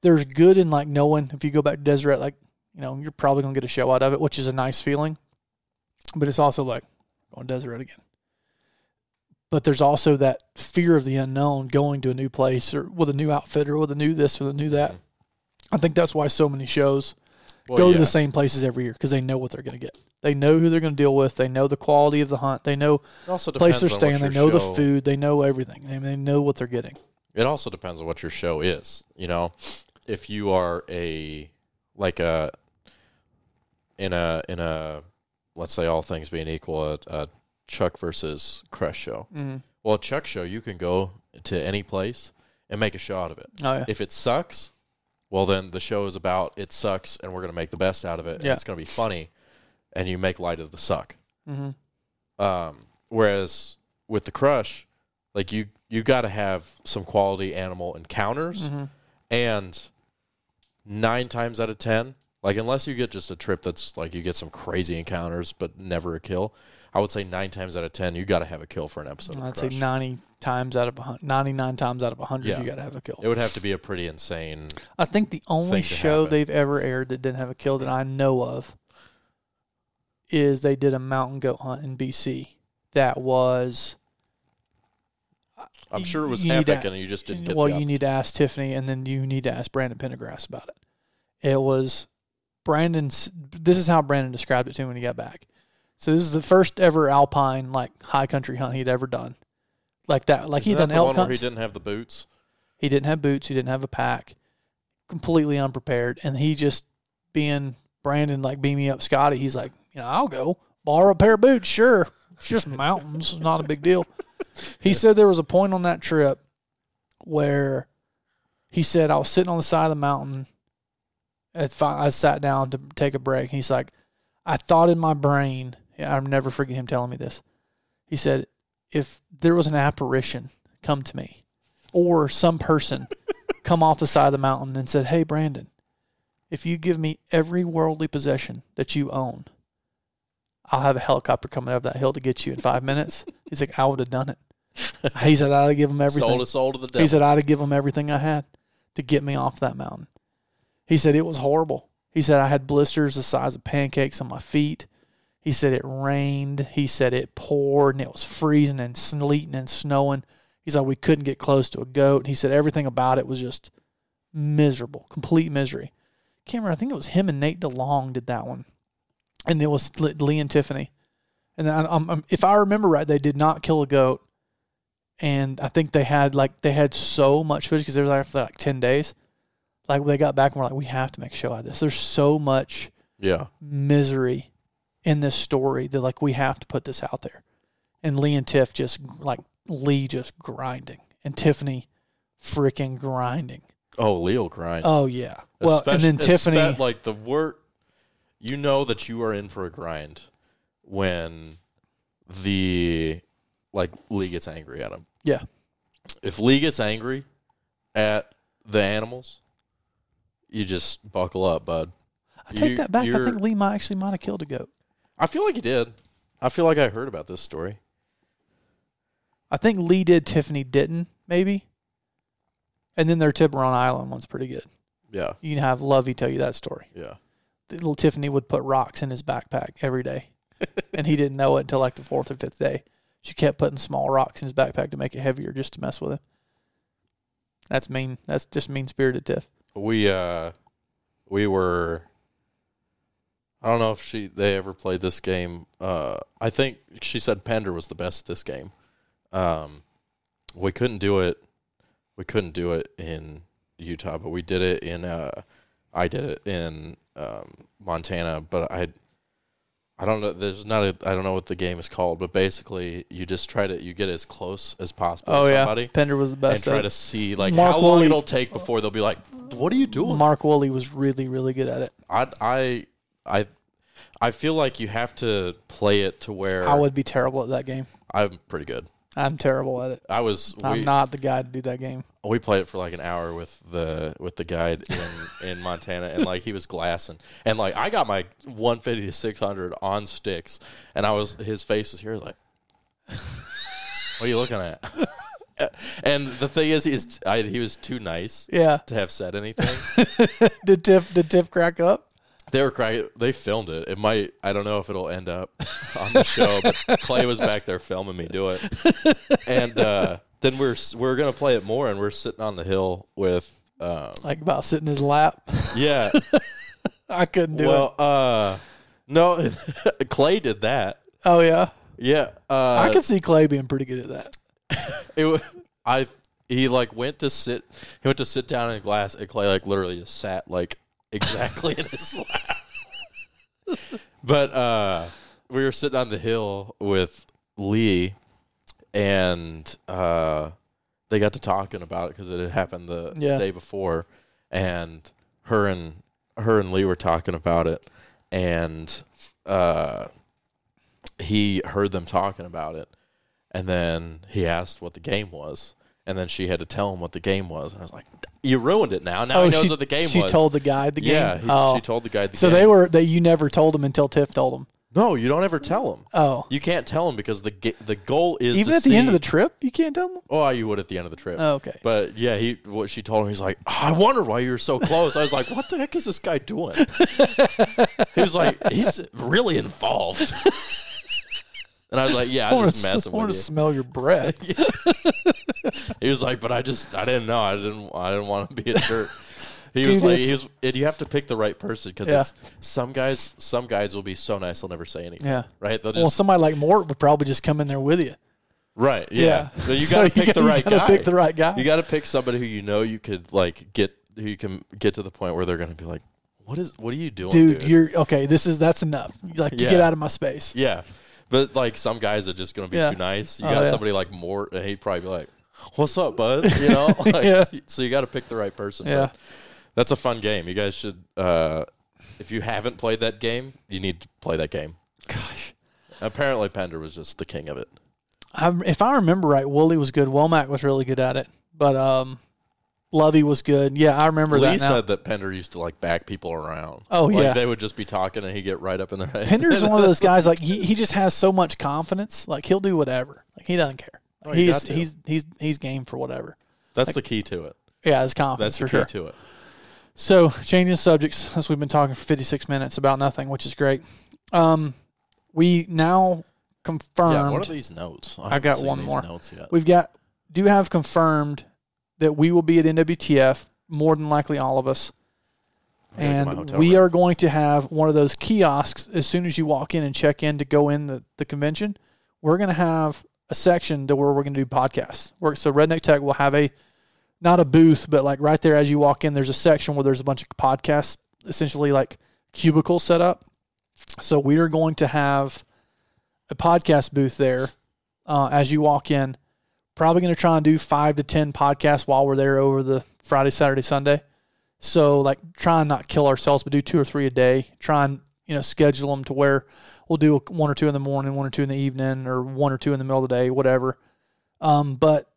there's good in like knowing if you go back to Deseret, like you know you're probably gonna get a show out of it, which is a nice feeling. But it's also like going to Deseret again. But there's also that fear of the unknown, going to a new place or with a new outfit or with a new this or the new that. Mm-hmm. I think that's why so many shows Well, go to the same places every year because they know what they're going to get. They know who they're going to deal with. They know the quality of the hunt. They know It also the place they're staying. They know the food. They know everything. They, they know what they're getting. It also depends on what your show is. You know, if you are a like a in a in a let's say all things being equal, a, a Chuck versus Crush show. Mm-hmm. Well, a Chuck show, you can go to any place and make a show out of it. Oh yeah, If it sucks, well, then the show is about it sucks and we're going to make the best out of it. And Yeah. it's going to be funny. And you make light of the suck. hmm Um, whereas with the crush, like you, you got to have some quality animal encounters. hmm And nine times out of 10, like unless you get just a trip that's like you get some crazy encounters, but never a kill, I would say nine times out of 10, you got to have a kill for an episode. I'd say ninety times out of ninety-nine times out of hundred, Yeah. you got to have a kill. It would have to be a pretty insane. I think the only show happen. they've ever aired that didn't have a kill that I know of is they did a mountain goat hunt in BC. That was I'm sure it was epic, to- and you just didn't get. well. You need to ask Tiffany, and then you need to ask Brandon Pendergrass about it. It was Brandon's. This is how Brandon described it to me when he got back. So this is the first ever alpine like high country hunt he'd ever done, like that. Like Isn't he'd done elk hunts. he didn't have the boots. He didn't have boots. He didn't have a pack. Completely unprepared. And he just being Brandon, like beam me up Scotty. He's like, you know, I'll go borrow a pair of boots. Sure. It's just mountains. Not a big deal. He said there was a point on that trip where he said I was sitting on the side of the mountain. I sat down to take a break. He's like, I thought in my brain, I'll never forget him telling me this. He said, if there was an apparition come to me, or some person come off the side of the mountain and said, Hey, Brandon, if you give me every worldly possession that you own, I'll have a helicopter coming up that hill to get you in five minutes. He's like, I would have done it. He said, I'd have given him everything. Sold his soul to the devil. He said, I'd have given him everything I had to get me off that mountain. He said, it was horrible. He said, I had blisters the size of pancakes on my feet. He said, it rained. He said, it poured and it was freezing and sleeting and snowing. He's like, we couldn't get close to a goat. He said, everything about it was just miserable, complete misery. Can't. I think it was him and Nate DeLong did that one. And it was Lee and Tiffany. And I, um, if I remember right, they did not kill a goat and I think they had like they had so much footage because they were there for like ten days. Like they got back and were like, we have to make a show out of this. There's so much yeah. misery in this story that like we have to put this out there. And Lee and Tiff just like Lee just grinding and Tiffany freaking grinding. Oh, Leo grind. Oh yeah. Well, and then Tiffany. espe- like the work, you know that you are in for a grind when the like Lee gets angry at him. Yeah. If Lee gets angry at the animals, you just buckle up, bud. I take you- that back. I think Lee might actually might have killed a goat. I feel like he did. I feel like I heard about this story. I think Lee did. Tiffany didn't. Maybe. And then their Tiburon Island one's pretty good. Yeah, You can have Lovey tell you that story. yeah. the little Tiffany would put rocks in his backpack every day, and he didn't know it until like the fourth or fifth day. She kept putting small rocks in his backpack to make it heavier, just to mess with him. That's mean. That's just mean spirited Tiff. we uh we were I don't know if she they ever played this game. Uh I think she said Pender was the best at this game. Um we couldn't do it we couldn't do it in Utah, but we did it in uh I did it in um Montana, but I I don't know there's not a I don't know what the game is called, but basically you just try to you get as close as possible Oh to yeah, somebody Pender was the best. and try to see like Mark how long Woolley- it'll take before they'll be like, "What are you doing?" Mark Woolley was really, really good at it. I I I I feel like you have to play it to where I would be terrible at that game. I'm pretty good. I'm terrible at it. I was I'm not the guy to do that game. we played it for like an hour with the with the guide in in Montana and like he was glassing and like I got my 150 to 600 on sticks and I was his face was here like what are you looking at and the thing is he's I, he was too nice Yeah. to have said anything did Tiff did Tiff crack up? They were crying. They filmed it. It might. I don't know if it'll end up on the show, but Clay was back there filming me do it. And uh, then we're we're gonna play it more, and we're sitting on the hill with. Um, Like about sitting in his lap. yeah. I couldn't do it. well, uh, no, Clay did that. Oh yeah. Yeah. Uh, I could see Clay being pretty good at that. It was. I. He like went to sit. He went to sit down in the glass, and Clay like literally just sat like exactly in his lap. but uh, we were sitting on the hill with Lee, and uh, they got to talking about it because it had happened the Yeah. day before, and her and her and Lee were talking about it, and uh, he heard them talking about it, and then he asked what the game was, and then she had to tell him what the game was, and I was like, "You ruined it now. Now oh, he knows Oh, she, what the game she was." She told the guy the yeah, game. he, oh. she told the guy the so game. they were that you never told him until Tiff told him. no, you don't ever tell him. Oh, You can't tell him because the the goal is even at the end of the trip, you can't tell them. Oh, you would at the end of the trip. Oh, okay. But yeah, he what she told him, he's like, "Oh, I wonder why you're so close. I was like, what the heck is this guy doing? he was like, he's really involved. and I was like, yeah, I I was just want messing to with smell your breath. He was like, but I just I didn't know. I didn't I didn't want to be a jerk. He Dude, was like, it's- he was, and you have to pick the right person because Yeah. some guys, some guys will be so nice they'll never say anything. Yeah. right. They'll just Well, somebody like Mort would probably just come in there with you. right. Yeah. So you got to pick gotta- the right you guy. Pick the right guy. You got to pick somebody who you know you could like get who you can get to the point where they're going to be like, "What is? What are you doing, dude, dude?" you're okay. This is that's enough. Like you get out of my space. yeah, but like some guys are just going to be Yeah. too nice. You Oh, got yeah. somebody like Mort, and he'd probably be like, "What's up, bud?" You know. Like, Yeah. So you got to pick the right person. Yeah. but That's a fun game. You guys should. uh If you haven't played that game, you need to play that game. Gosh. Apparently, Pender was just the king of it. I, if I remember right, Woolley was good. Womack was really good at it, but um, Lovey was good. Yeah, I remember Lee that now. said that Pender used to like back people around. Oh, like, yeah. They would just be talking, and he'd get right up in their head. Pender's one of those guys like he, he just has so much confidence. Like he'll do whatever. Like he doesn't care. Oh, you he's he's he's he's game for whatever. That's the key to it. Yeah, his confidence That's the for key sure. to it. So changing subjects, as we've been talking for 56 minutes about nothing, which is great. Um, we now confirmed. Yeah, what are these notes? I got one these more. Notes yet. We've got do have confirmed that we will be at NWTF. More than likely, all of us. I gotta get my And we room. are going to have one of those kiosks as soon as you walk in and check in to go in the, the convention. We're going to have a section to where we're going to do podcasts. We're, so Redneck Tech will have a not a booth, but like right there as you walk in, there's a section where there's a bunch of podcasts, essentially like cubicles set up. So we are going to have a podcast booth there uh, as you walk in. Probably going to try and do five to ten podcasts while we're there over the Friday, Saturday, Sunday. So like try and not kill ourselves, but do two or three a day. Try and you know schedule them to where we'll do one or two in the morning, one or two in the evening, or one or two in the middle of the day, whatever. Um, but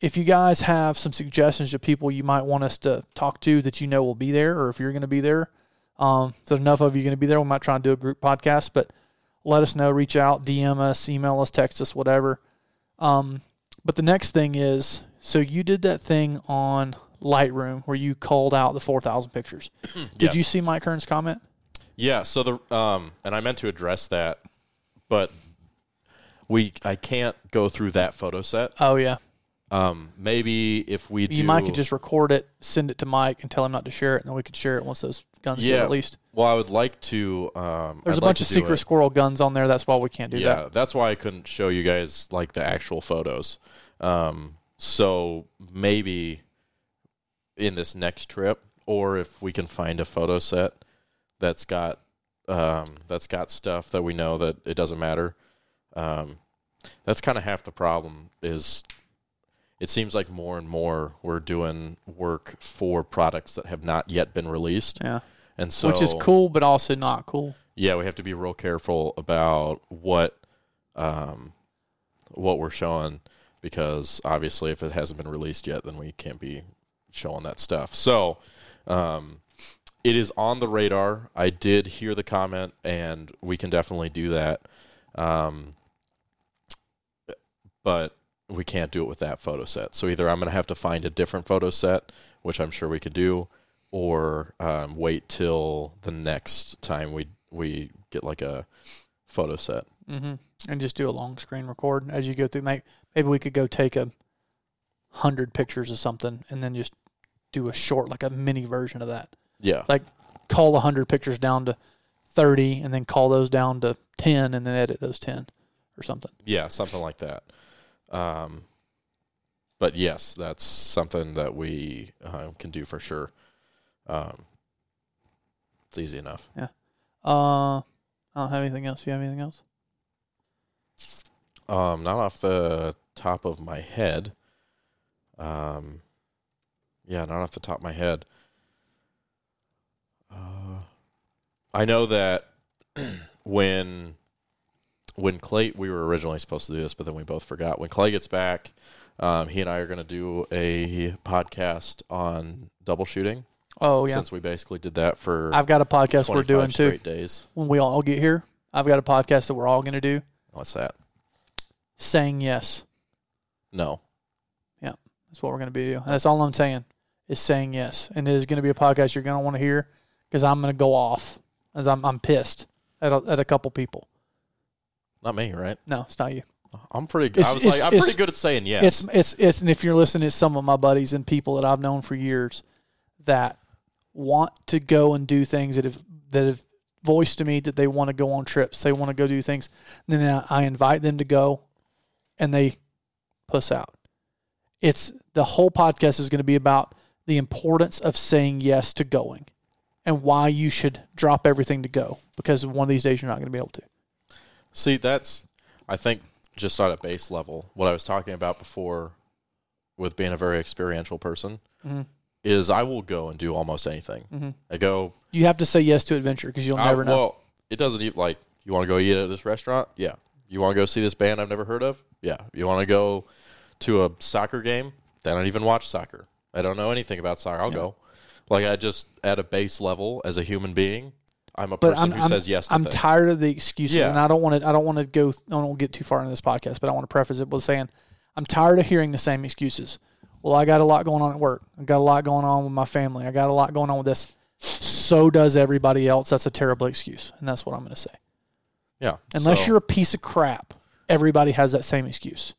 if you guys have some suggestions of people you might want us to talk to that you know will be there, or if you're going to be there, um, there's enough of you going to be there, we might try and do a group podcast. But let us know, reach out, DM us, email us, text us, whatever. Um, but the next thing is, so you did that thing on Lightroom where you called out the 4,000 pictures. Did Yes. you see Mike Kern's comment? Yeah. So the um, and I meant to address that, but we I can't go through that photo set. Oh yeah, Um, maybe if we do, you might could just record it, send it to Mike, and tell him not to share it, and then we could share it once those guns Yeah. get released. Well, I would like to. Um, There's I'd a bunch to of secret squirrel guns on there. That's why we can't do yeah, that. that's why I couldn't show you guys like the actual photos. Um, so maybe in this next trip, or if we can find a photo set that's got um, that's got stuff that we know that it doesn't matter. Um, that's kind of half the problem. Is it seems like more and more we're doing work for products that have not yet been released, Yeah, and so which is cool, but also not cool. yeah, we have to be real careful about what um, what we're showing because obviously, if it hasn't been released yet, then we can't be showing that stuff. So, um, it is on the radar. I did hear the comment, and we can definitely do that. Um, but we can't do it with that photo set. So either I'm going to have to find a different photo set, which I'm sure we could do, or um, wait till the next time we we get like a photo set. hmm And just do a long screen record as you go through. Maybe, maybe we could go take a hundred pictures of something and then just do a short, like a mini version of that. Yeah, Like Call a hundred pictures down to thirty, and then call those down to ten, and then edit those ten or something. yeah, something like that. Um, but yes, that's something that we uh, can do for sure. Um, it's easy enough. Yeah. Uh, I don't have anything else. You have anything else? Um, not off the top of my head. Um, yeah, not off the top of my head. Uh, I know that when when Clay we were originally supposed to do this, but then we both forgot. When Clay gets back, um, he and I are going to do a podcast on double shooting. Oh yeah, Since we basically did that for I've got a podcast we're doing too. days. When we all get here, I've got a podcast that we're all going to do. What's that? Saying yes. No. Yeah, that's what we're going to be doing. That's all I'm saying is saying yes. And it is going to be a podcast you're going to want to hear because I'm going to go off as I'm I'm pissed at a, at a couple people. Not me, right? No, it's not you. I'm pretty. good. It's- I was like, I'm pretty good at saying yes. It's it's it's and if you're listening, it's some of my buddies and people that I've known for years that want to go and do things that have that have voiced to me that they want to go on trips, they want to go do things. And then I, invite them to go, and they puss out. It's the whole podcast is going to be about the importance of saying yes to going, and why you should drop everything to go because one of these days you're not going to be able to. See, that's I think just on a base level. What I was talking about before, with being a very experiential person, Mhm. Is I will go and do almost anything. Mhm. I go. You have to say yes to adventure because you'll I- never know. Well, it doesn't even like you want to go eat at this restaurant. Yeah. You want to go see this band I've never heard of. Yeah. You want to go to a soccer game. I don't even watch soccer. I don't know anything about soccer. I'll go. Like I just at a base level as a human being, I'm a but person I'm, who I'm, says yes to I'm things. tired of the excuses, Yeah. and I don't want to. I don't want to go. I don't want to get too far into this podcast, but I want to preface it with saying I'm tired of hearing the same excuses. Well, I got a lot going on at work. I got a lot going on with my family. I got a lot going on with this. So does everybody else. That's a terrible excuse, and that's what I'm going to say. yeah. Unless so- you're a piece of crap, everybody has that same excuse.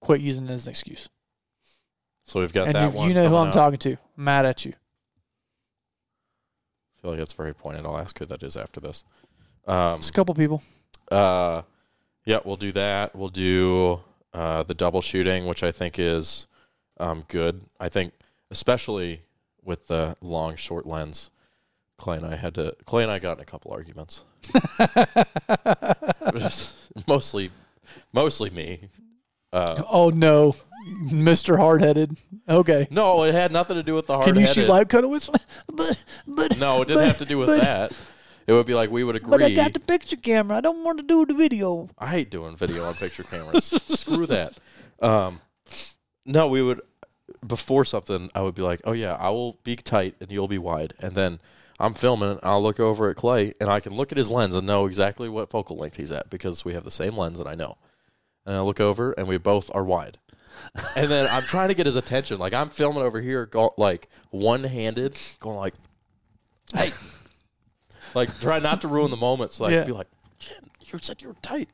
Quit using it as an excuse. So we've got and that one. you know who I'm up. talking to, I'm mad at you. I feel like that's very pointed. I'll ask who that is after this. Um, Just a couple people. uh, yeah, we'll do that. We'll do uh, the double shooting, which I think is um, good. I think, especially with the long short lens, Clay and I had to. Clay and I got in a couple arguments. Just mostly, mostly me. Uh, oh no, Mr. Hardheaded. Okay. no, it had nothing to do with the hard. Can you shoot live cutter with? But but No, it didn't but- have to do with but- that. It would be like we would agree. But I got the picture camera. I don't want to do the video. I hate doing video on picture cameras. Screw that. Um, no, we would before something. I would be like, "Oh yeah, I will be tight and you'll be wide," and then I'm filming. I'll look over at Clay and I can look at his lens and know exactly what focal length he's at because we have the same lens and I know. And I look over and we both are wide. and then I'm trying to get his attention. Like I'm filming over here, go, like one handed, going like, "Hey." Like try not to ruin the moment, so I Yeah. be like, "Shit, you said you were tight."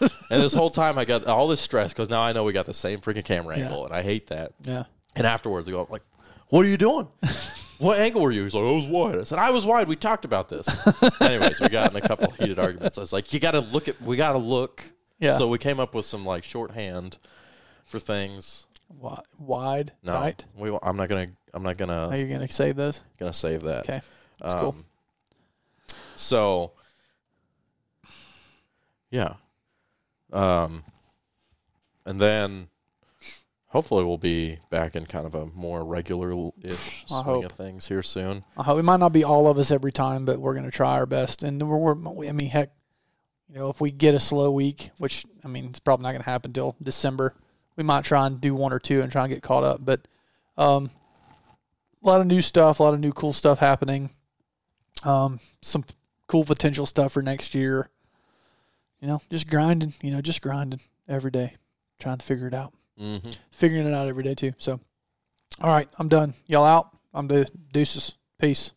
and this whole time, I got all this stress because now I know we got the same freaking camera Yeah. angle, and I hate that. Yeah. And afterwards, we go like, "What are you doing? what angle were you?" He's like, "I was wide." I said, "I was wide." We talked about this. Anyways, we got in a couple heated arguments. I was like, "You got to look at. We got to look." Yeah. So we came up with some like shorthand for things. Wi- Wide. No, Tight. we. I'm not gonna. I'm not gonna. Are you gonna save those? Gonna save that. Okay. That's cool. Um, So, yeah. Um, and then hopefully we'll be back in kind of a more regular-ish I swing hope. of things here soon. I hope it might not be all of us every time, but we're gonna try our best. And we're, we're I mean, heck, you know, if we get a slow week, which I mean, it's probably not gonna happen until December, we might try and do one or two and try and get caught up. But um, a lot of new stuff, a lot of new cool stuff happening. Um, some cool potential stuff for next year. You know, just grinding. You know, just grinding every day, trying to figure it out. Mm-hmm. Figuring it out every day too. So, all right, I'm done. Y'all out. I'm the deuces. Peace.